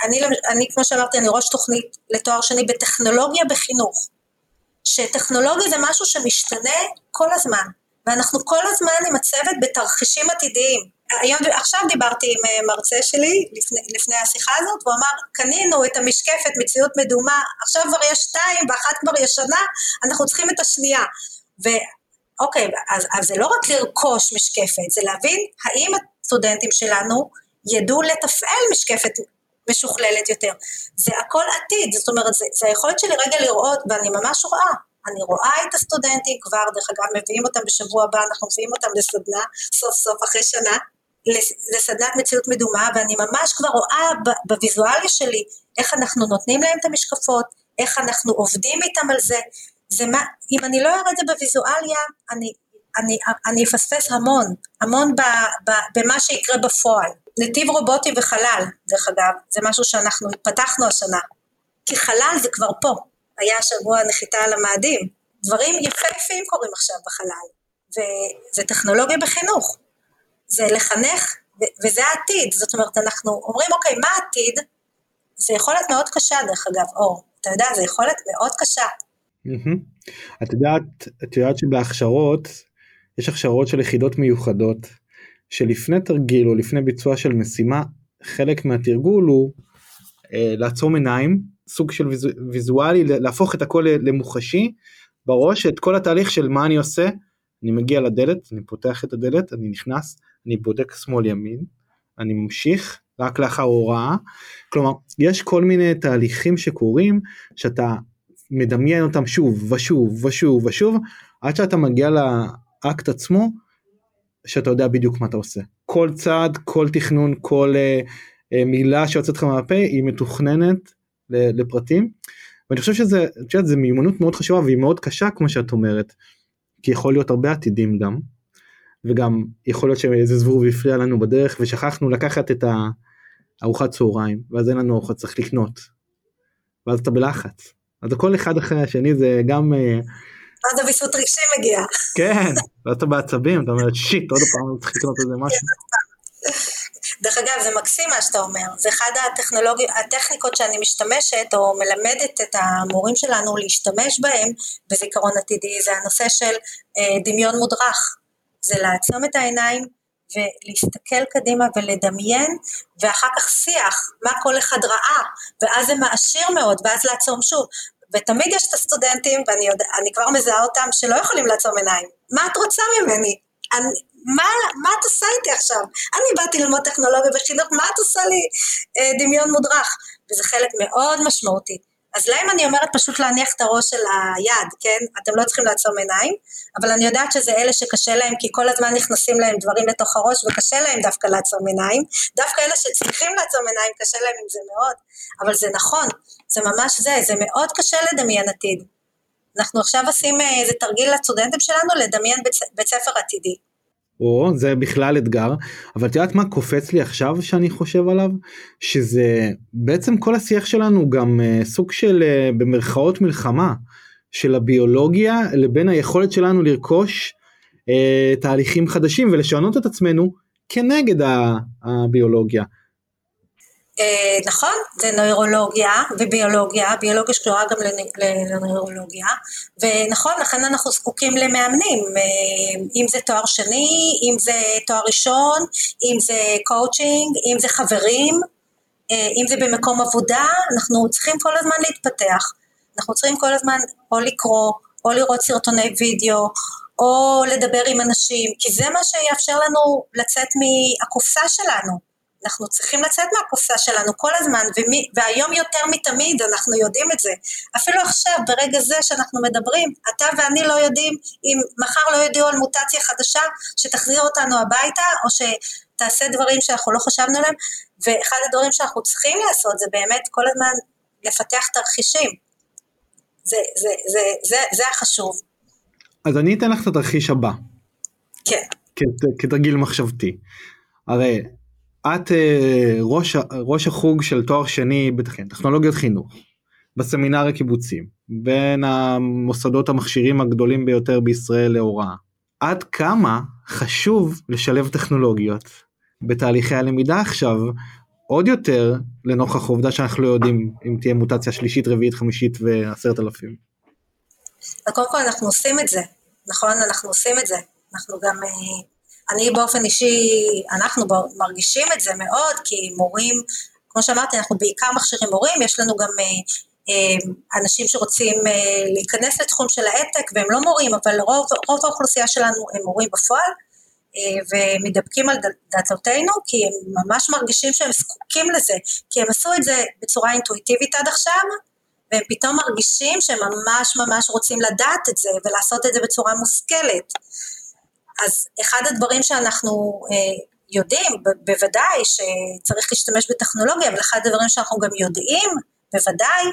C: אני, אני כמו שאמרתי, אני ראש תוכנית לתואר שני בטכנולוגיה בחינוך, שטכנולוגיה זה משהו שמשתנה כל הזמן, ואנחנו כל הזמן עם הצוות בתרחישים עתידיים. היום, עכשיו דיברתי עם אה, מרצה שלי לפני, לפני השיחה הזאת, והוא אמר, קנינו את המשקפת מציאות מדומה, עכשיו כבר יש שתיים ואחת כבר ישנה, אנחנו צריכים את השנייה. ואוקיי, אז, אז זה לא רק לרכוש משקפת, זה להבין האם הסטודנטים שלנו ידעו לתפעל משקפת משוכללת יותר. זה הכל עתיד, זאת אומרת, זה, זה היכולת שלי רגע לראות, ואני ממש רואה, אני רואה את הסטודנטים כבר, דרך אגב, מביאים אותם בשבוע הבא, אנחנו מביאים אותם לסדנה, סוף סוף אחרי שנה, לסדנת מציאות מדומה, ואני ממש כבר רואה בוויזואליה שלי איך אנחנו נותנים להם את המשקפות, איך אנחנו עובדים איתם על זה. זה מה, אם אני לא אראה את זה בוויזואליה, אני, אני, אני אפספס המון, המון ב, ב, במה שיקרה בפועל. נתיב רובוטי וחלל, דרך אגב, זה משהו שאנחנו פתחנו השנה. כי חלל זה כבר פה, היה השבוע נחיתה על המאדים. דברים יפהפיים קורים עכשיו בחלל, וזה טכנולוגיה בחינוך. זה לחנך, וזה העתיד, זאת אומרת, אנחנו אומרים, אוקיי, מה העתיד? זה יכולת מאוד קשה, דרך אגב, אור, אתה יודע, זה יכולת מאוד קשה.
B: את יודעת, את יודעת שבהכשרות, יש הכשרות של יחידות מיוחדות, שלפני תרגיל או לפני ביצוע של משימה, חלק מהתרגול הוא אה, לעצום עיניים, סוג של ויז, ויזואלי, להפוך את הכל למוחשי בראש, את כל התהליך של מה אני עושה, אני מגיע לדלת, אני פותח את הדלת, אני נכנס, אני בודק שמאל ימין, אני ממשיך רק לאחר הוראה, כלומר יש כל מיני תהליכים שקורים שאתה מדמיין אותם שוב ושוב ושוב ושוב עד שאתה מגיע לאקט עצמו שאתה יודע בדיוק מה אתה עושה. כל צעד, כל תכנון, כל uh, uh, מילה שיוצאת לך מהפה היא מתוכננת לפרטים. ואני חושב שזה, שזה מיומנות מאוד חשובה והיא מאוד קשה כמו שאת אומרת. כי יכול להיות הרבה עתידים גם. וגם יכול להיות שאיזה זבוב הפריע לנו בדרך ושכחנו לקחת את הארוחת צהריים ואז אין לנו ארוחת צריך לקנות. ואז אתה בלחץ. אז הכל אחד אחרי השני זה גם.
C: אה, אז הוויסות רגשי מגיע.
B: כן, ואז אתה בעצבים, אתה אומר שיט, עוד פעם צריך לקנות איזה משהו.
C: דרך אגב, זה מקסים מה שאתה אומר, זה אחד הטכניקות שאני משתמשת או מלמדת את המורים שלנו להשתמש בהם בזיכרון עתידי, זה הנושא של אה, דמיון מודרך. זה לעצום את העיניים ולהסתכל קדימה ולדמיין, ואחר כך שיח, מה כל אחד ראה, ואז זה מעשיר מאוד, ואז לעצום שוב. ותמיד יש את הסטודנטים, ואני יודע, כבר מזהה אותם, שלא יכולים לעצום עיניים. מה את רוצה ממני? אני, מה, מה את עושה איתי עכשיו? אני באתי ללמוד טכנולוגיה וחינוך, מה את עושה לי אה, דמיון מודרך? וזה חלק מאוד משמעותי. אז להם אני אומרת פשוט להניח את הראש של היד, כן? אתם לא צריכים לעצום עיניים, אבל אני יודעת שזה אלה שקשה להם, כי כל הזמן נכנסים להם דברים לתוך הראש, וקשה להם דווקא לעצום עיניים. דווקא אלה שצריכים לעצום עיניים, קשה להם עם זה מאוד. אבל זה נכון, זה ממש זה, זה מאוד קשה לדמיין עתיד. אנחנו עכשיו עושים אה, איזה תרגיל לסטודנטים שלנו לדמיין בית, בית ספר עתידי.
B: או זה בכלל אתגר אבל את יודעת מה קופץ לי עכשיו שאני חושב עליו שזה בעצם כל השיח שלנו גם uh, סוג של uh, במרכאות מלחמה של הביולוגיה לבין היכולת שלנו לרכוש uh, תהליכים חדשים ולשנות את עצמנו כנגד הביולוגיה.
C: אה, נכון, זה נוירולוגיה וביולוגיה, ביולוגיה שקשורה גם לנוירולוגיה, ונכון, לכן אנחנו זקוקים למאמנים, אה, אם זה תואר שני, אם זה תואר ראשון, אם זה קואוצ'ינג, אם זה חברים, אה, אם זה במקום עבודה, אנחנו צריכים כל הזמן להתפתח, אנחנו צריכים כל הזמן או לקרוא, או לראות סרטוני וידאו, או לדבר עם אנשים, כי זה מה שיאפשר לנו לצאת מהקופסה שלנו. אנחנו צריכים לצאת מהקופסה שלנו כל הזמן, ומי, והיום יותר מתמיד אנחנו יודעים את זה. אפילו עכשיו, ברגע זה שאנחנו מדברים, אתה ואני לא יודעים אם מחר לא יודיעו על מוטציה חדשה שתחזיר אותנו הביתה, או שתעשה דברים שאנחנו לא חשבנו עליהם, ואחד הדברים שאנחנו צריכים לעשות זה באמת כל הזמן לפתח תרחישים. זה, זה, זה, זה, זה החשוב.
B: אז אני אתן לך את התרחיש הבא.
C: כן.
B: כתרגיל מחשבתי. הרי את אה, ראש, ראש החוג של תואר שני בטכנולוגיות חינוך בסמינר הקיבוצים בין המוסדות המכשירים הגדולים ביותר בישראל להוראה. עד כמה חשוב לשלב טכנולוגיות בתהליכי הלמידה עכשיו עוד יותר לנוכח העובדה שאנחנו לא יודעים אם תהיה מוטציה שלישית רביעית חמישית ועשרת אלפים.
C: קודם כל אנחנו עושים את זה נכון אנחנו עושים את זה אנחנו גם אה, אני באופן אישי, אנחנו מרגישים את זה מאוד, כי מורים, כמו שאמרתי, אנחנו בעיקר מכשירים מורים, יש לנו גם אה, אה, אנשים שרוצים אה, להיכנס לתחום של העתק, והם לא מורים, אבל רוב, רוב האוכלוסייה שלנו הם מורים בפועל, ומתדפקים על דלתותינו, כי הם ממש מרגישים שהם זקוקים לזה, כי הם עשו את זה בצורה אינטואיטיבית עד עכשיו, והם פתאום מרגישים שהם ממש ממש רוצים לדעת את זה, ולעשות את זה בצורה מושכלת. אז אחד הדברים שאנחנו אה, יודעים, בוודאי שצריך להשתמש בטכנולוגיה, אבל אחד הדברים שאנחנו גם יודעים, בוודאי,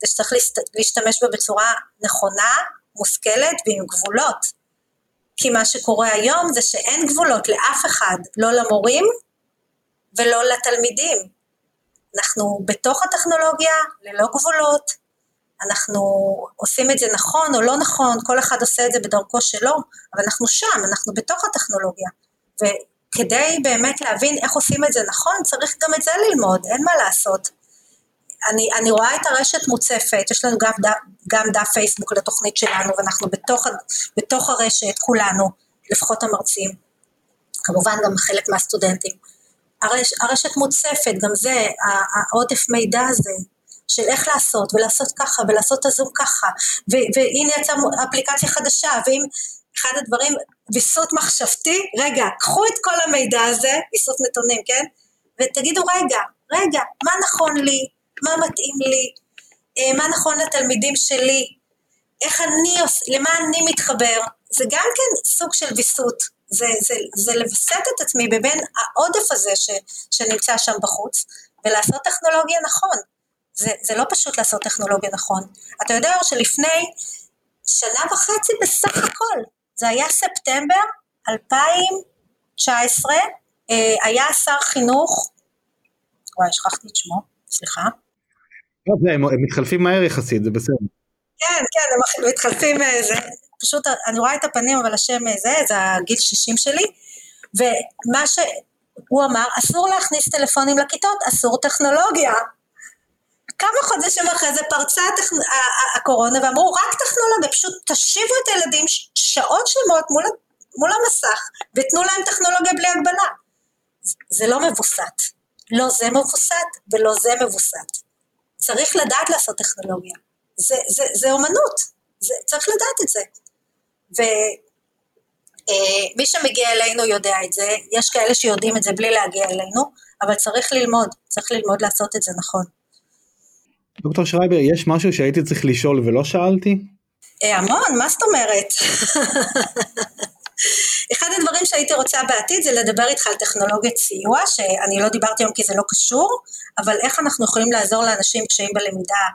C: זה שצריך להשתמש בה בצורה נכונה, מושכלת ועם גבולות. כי מה שקורה היום זה שאין גבולות לאף אחד, לא למורים ולא לתלמידים. אנחנו בתוך הטכנולוגיה, ללא גבולות, אנחנו עושים את זה נכון או לא נכון, כל אחד עושה את זה בדרכו שלו, אבל אנחנו שם, אנחנו בתוך הטכנולוגיה. וכדי באמת להבין איך עושים את זה נכון, צריך גם את זה ללמוד, אין מה לעשות. אני, אני רואה את הרשת מוצפת, יש לנו גם, גם דף פייסבוק לתוכנית שלנו, ואנחנו בתוך, בתוך הרשת, כולנו, לפחות המרצים, כמובן גם חלק מהסטודנטים. הרש, הרשת מוצפת, גם זה, העודף מידע הזה, של איך לעשות, ולעשות ככה, ולעשות הזום ככה, ו- והנה יצאה אפליקציה חדשה, ואם אחד הדברים, ויסות מחשבתי, רגע, קחו את כל המידע הזה, ויסות נתונים, כן? ותגידו, רגע, רגע, מה נכון לי, מה מתאים לי, אה, מה נכון לתלמידים שלי, איך אני, למה אני מתחבר, זה גם כן סוג של ויסות, זה, זה, זה לווסת את עצמי בבין העודף הזה ש, שנמצא שם בחוץ, ולעשות טכנולוגיה נכון. זה, זה לא פשוט לעשות טכנולוגיה נכון. אתה יודע שלפני שנה וחצי בסך הכל, זה היה ספטמבר 2019, אה, היה שר חינוך, וואי, שכחתי את שמו, סליחה.
B: לא, הם, הם מתחלפים מהר יחסית, זה בסדר.
C: כן, כן, הם מתחלפים, אה, זה, פשוט אני רואה את הפנים, אבל השם אה, זה, זה הגיל 60 שלי, ומה שהוא אמר, אסור להכניס טלפונים לכיתות, אסור טכנולוגיה. כמה חודשים אחרי זה פרצה הטכנ... הקורונה ואמרו רק טכנולוגיה, פשוט תשיבו את הילדים שעות שלמות מול, מול המסך ותנו להם טכנולוגיה בלי הגבלה. זה לא מבוסת. לא זה מבוסת ולא זה מבוסת. צריך לדעת לעשות טכנולוגיה. זה, זה, זה אומנות, זה, צריך לדעת את זה. ומי אה, שמגיע אלינו יודע את זה, יש כאלה שיודעים את זה בלי להגיע אלינו, אבל צריך ללמוד, צריך ללמוד לעשות את זה נכון.
B: דוקטור שרייבר, יש משהו שהייתי צריך לשאול ולא שאלתי?
C: אה, המון, מה זאת אומרת? אחד הדברים שהייתי רוצה בעתיד זה לדבר איתך על טכנולוגיית סיוע, שאני לא דיברתי היום כי זה לא קשור, אבל איך אנחנו יכולים לעזור לאנשים קשיים בלמידה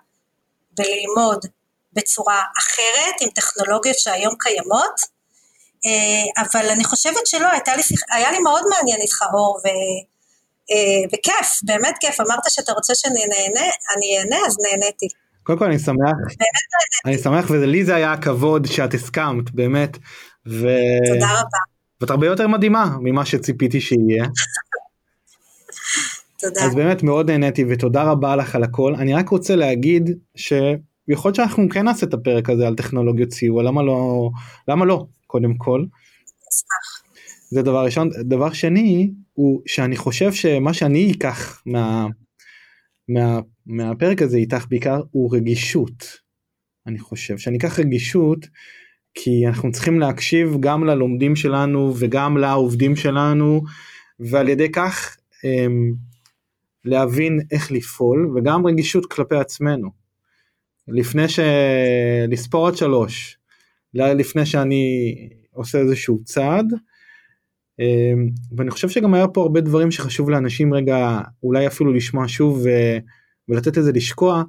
C: וללמוד בצורה אחרת, עם טכנולוגיות שהיום קיימות, אה, אבל אני חושבת שלא, לי, היה לי מאוד מעניין איתך אור, ו... אה, וכיף, באמת כיף, אמרת שאתה רוצה שאני נהנה, אני אהנה, אז נהניתי.
B: קודם כל אני שמח, אני שמח ולי זה היה הכבוד שאת הסכמת, באמת. ו...
C: תודה רבה.
B: ואת הרבה יותר מדהימה ממה שציפיתי שיהיה.
C: תודה.
B: אז באמת מאוד נהניתי ותודה רבה לך על הכל. אני רק רוצה להגיד שיכול להיות שאנחנו כן נעשה את הפרק הזה על טכנולוגיות סיוע, למה לא, למה לא, קודם כל.
C: אשמח.
B: זה דבר ראשון. דבר שני, הוא שאני חושב שמה שאני אקח מה, מה, מהפרק הזה איתך בעיקר הוא רגישות. אני חושב שאני אקח רגישות כי אנחנו צריכים להקשיב גם ללומדים שלנו וגם לעובדים שלנו ועל ידי כך הם, להבין איך לפעול וגם רגישות כלפי עצמנו. לפני ש... לספור עד שלוש, לפני שאני עושה איזשהו צעד. אמ, ואני חושב שגם היה פה הרבה דברים שחשוב לאנשים רגע אולי אפילו לשמוע שוב. ולתת לזה לשקוע.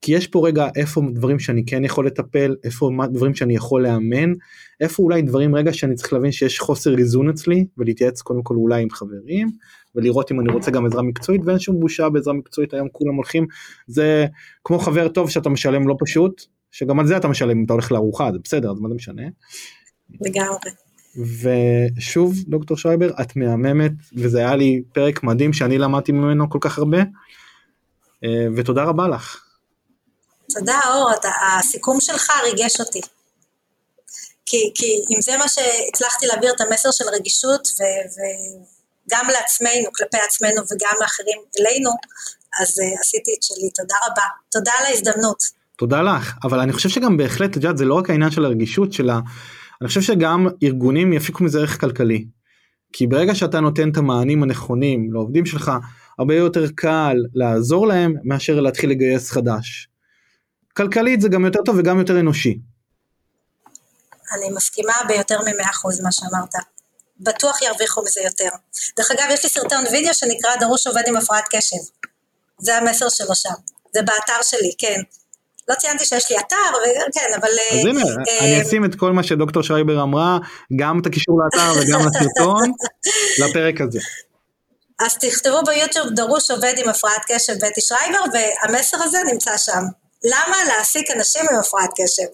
B: כי יש פה רגע איפה דברים שאני כן יכול לטפל, איפה דברים שאני יכול לאמן, איפה אולי דברים רגע שאני צריך להבין שיש חוסר איזון אצלי ולהתייעץ קודם כל אולי עם חברים ולראות אם אני רוצה גם עזרה מקצועית ואין שום בושה בעזרה מקצועית היום כולם הולכים זה כמו חבר טוב שאתה משלם לא פשוט שגם על זה אתה משלם אם אתה הולך לארוחה זה בסדר אז מה זה משנה.
C: לגמרי.
B: ושוב דוקטור שייבר את מהממת וזה היה לי פרק מדהים שאני למדתי ממנו כל כך הרבה אה, ותודה רבה לך.
C: תודה אור, אתה, הסיכום שלך ריגש אותי. כי, כי אם זה מה שהצלחתי להעביר את המסר של רגישות ו, וגם לעצמנו, כלפי עצמנו וגם לאחרים אלינו, אז uh, עשיתי את שלי, תודה רבה. תודה על ההזדמנות.
B: תודה לך, אבל אני חושב שגם בהחלט, את יודעת, זה לא רק העניין של הרגישות שלה, אני חושב שגם ארגונים יפיקו מזה ערך כלכלי. כי ברגע שאתה נותן את המענים הנכונים לעובדים שלך, הרבה יותר קל לעזור להם מאשר להתחיל לגייס חדש. כלכלית זה גם יותר טוב וגם יותר אנושי.
C: אני מסכימה ביותר מ-100% מה שאמרת. בטוח ירוויחו מזה יותר. דרך אגב, יש לי סרטון וידאו שנקרא דרוש עובד עם הפרעת קשב. זה המסר שלו שם. זה באתר שלי, כן. לא ציינתי שיש לי אתר, וכן, אבל...
B: אז הנה, אה, אני אשים את כל מה שדוקטור שרייבר אמרה, גם את הקישור לאתר וגם לסרטון, לפרק הזה.
C: אז תכתבו ביוטיוב דרוש עובד עם הפרעת קשב בטי שרייבר, והמסר הזה נמצא שם. למה להעסיק אנשים עם הפרעת קשב?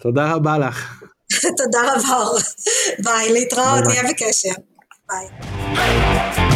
B: תודה רבה לך.
C: תודה רבה, ביי, להתראות, נהיה בקשר. ביי.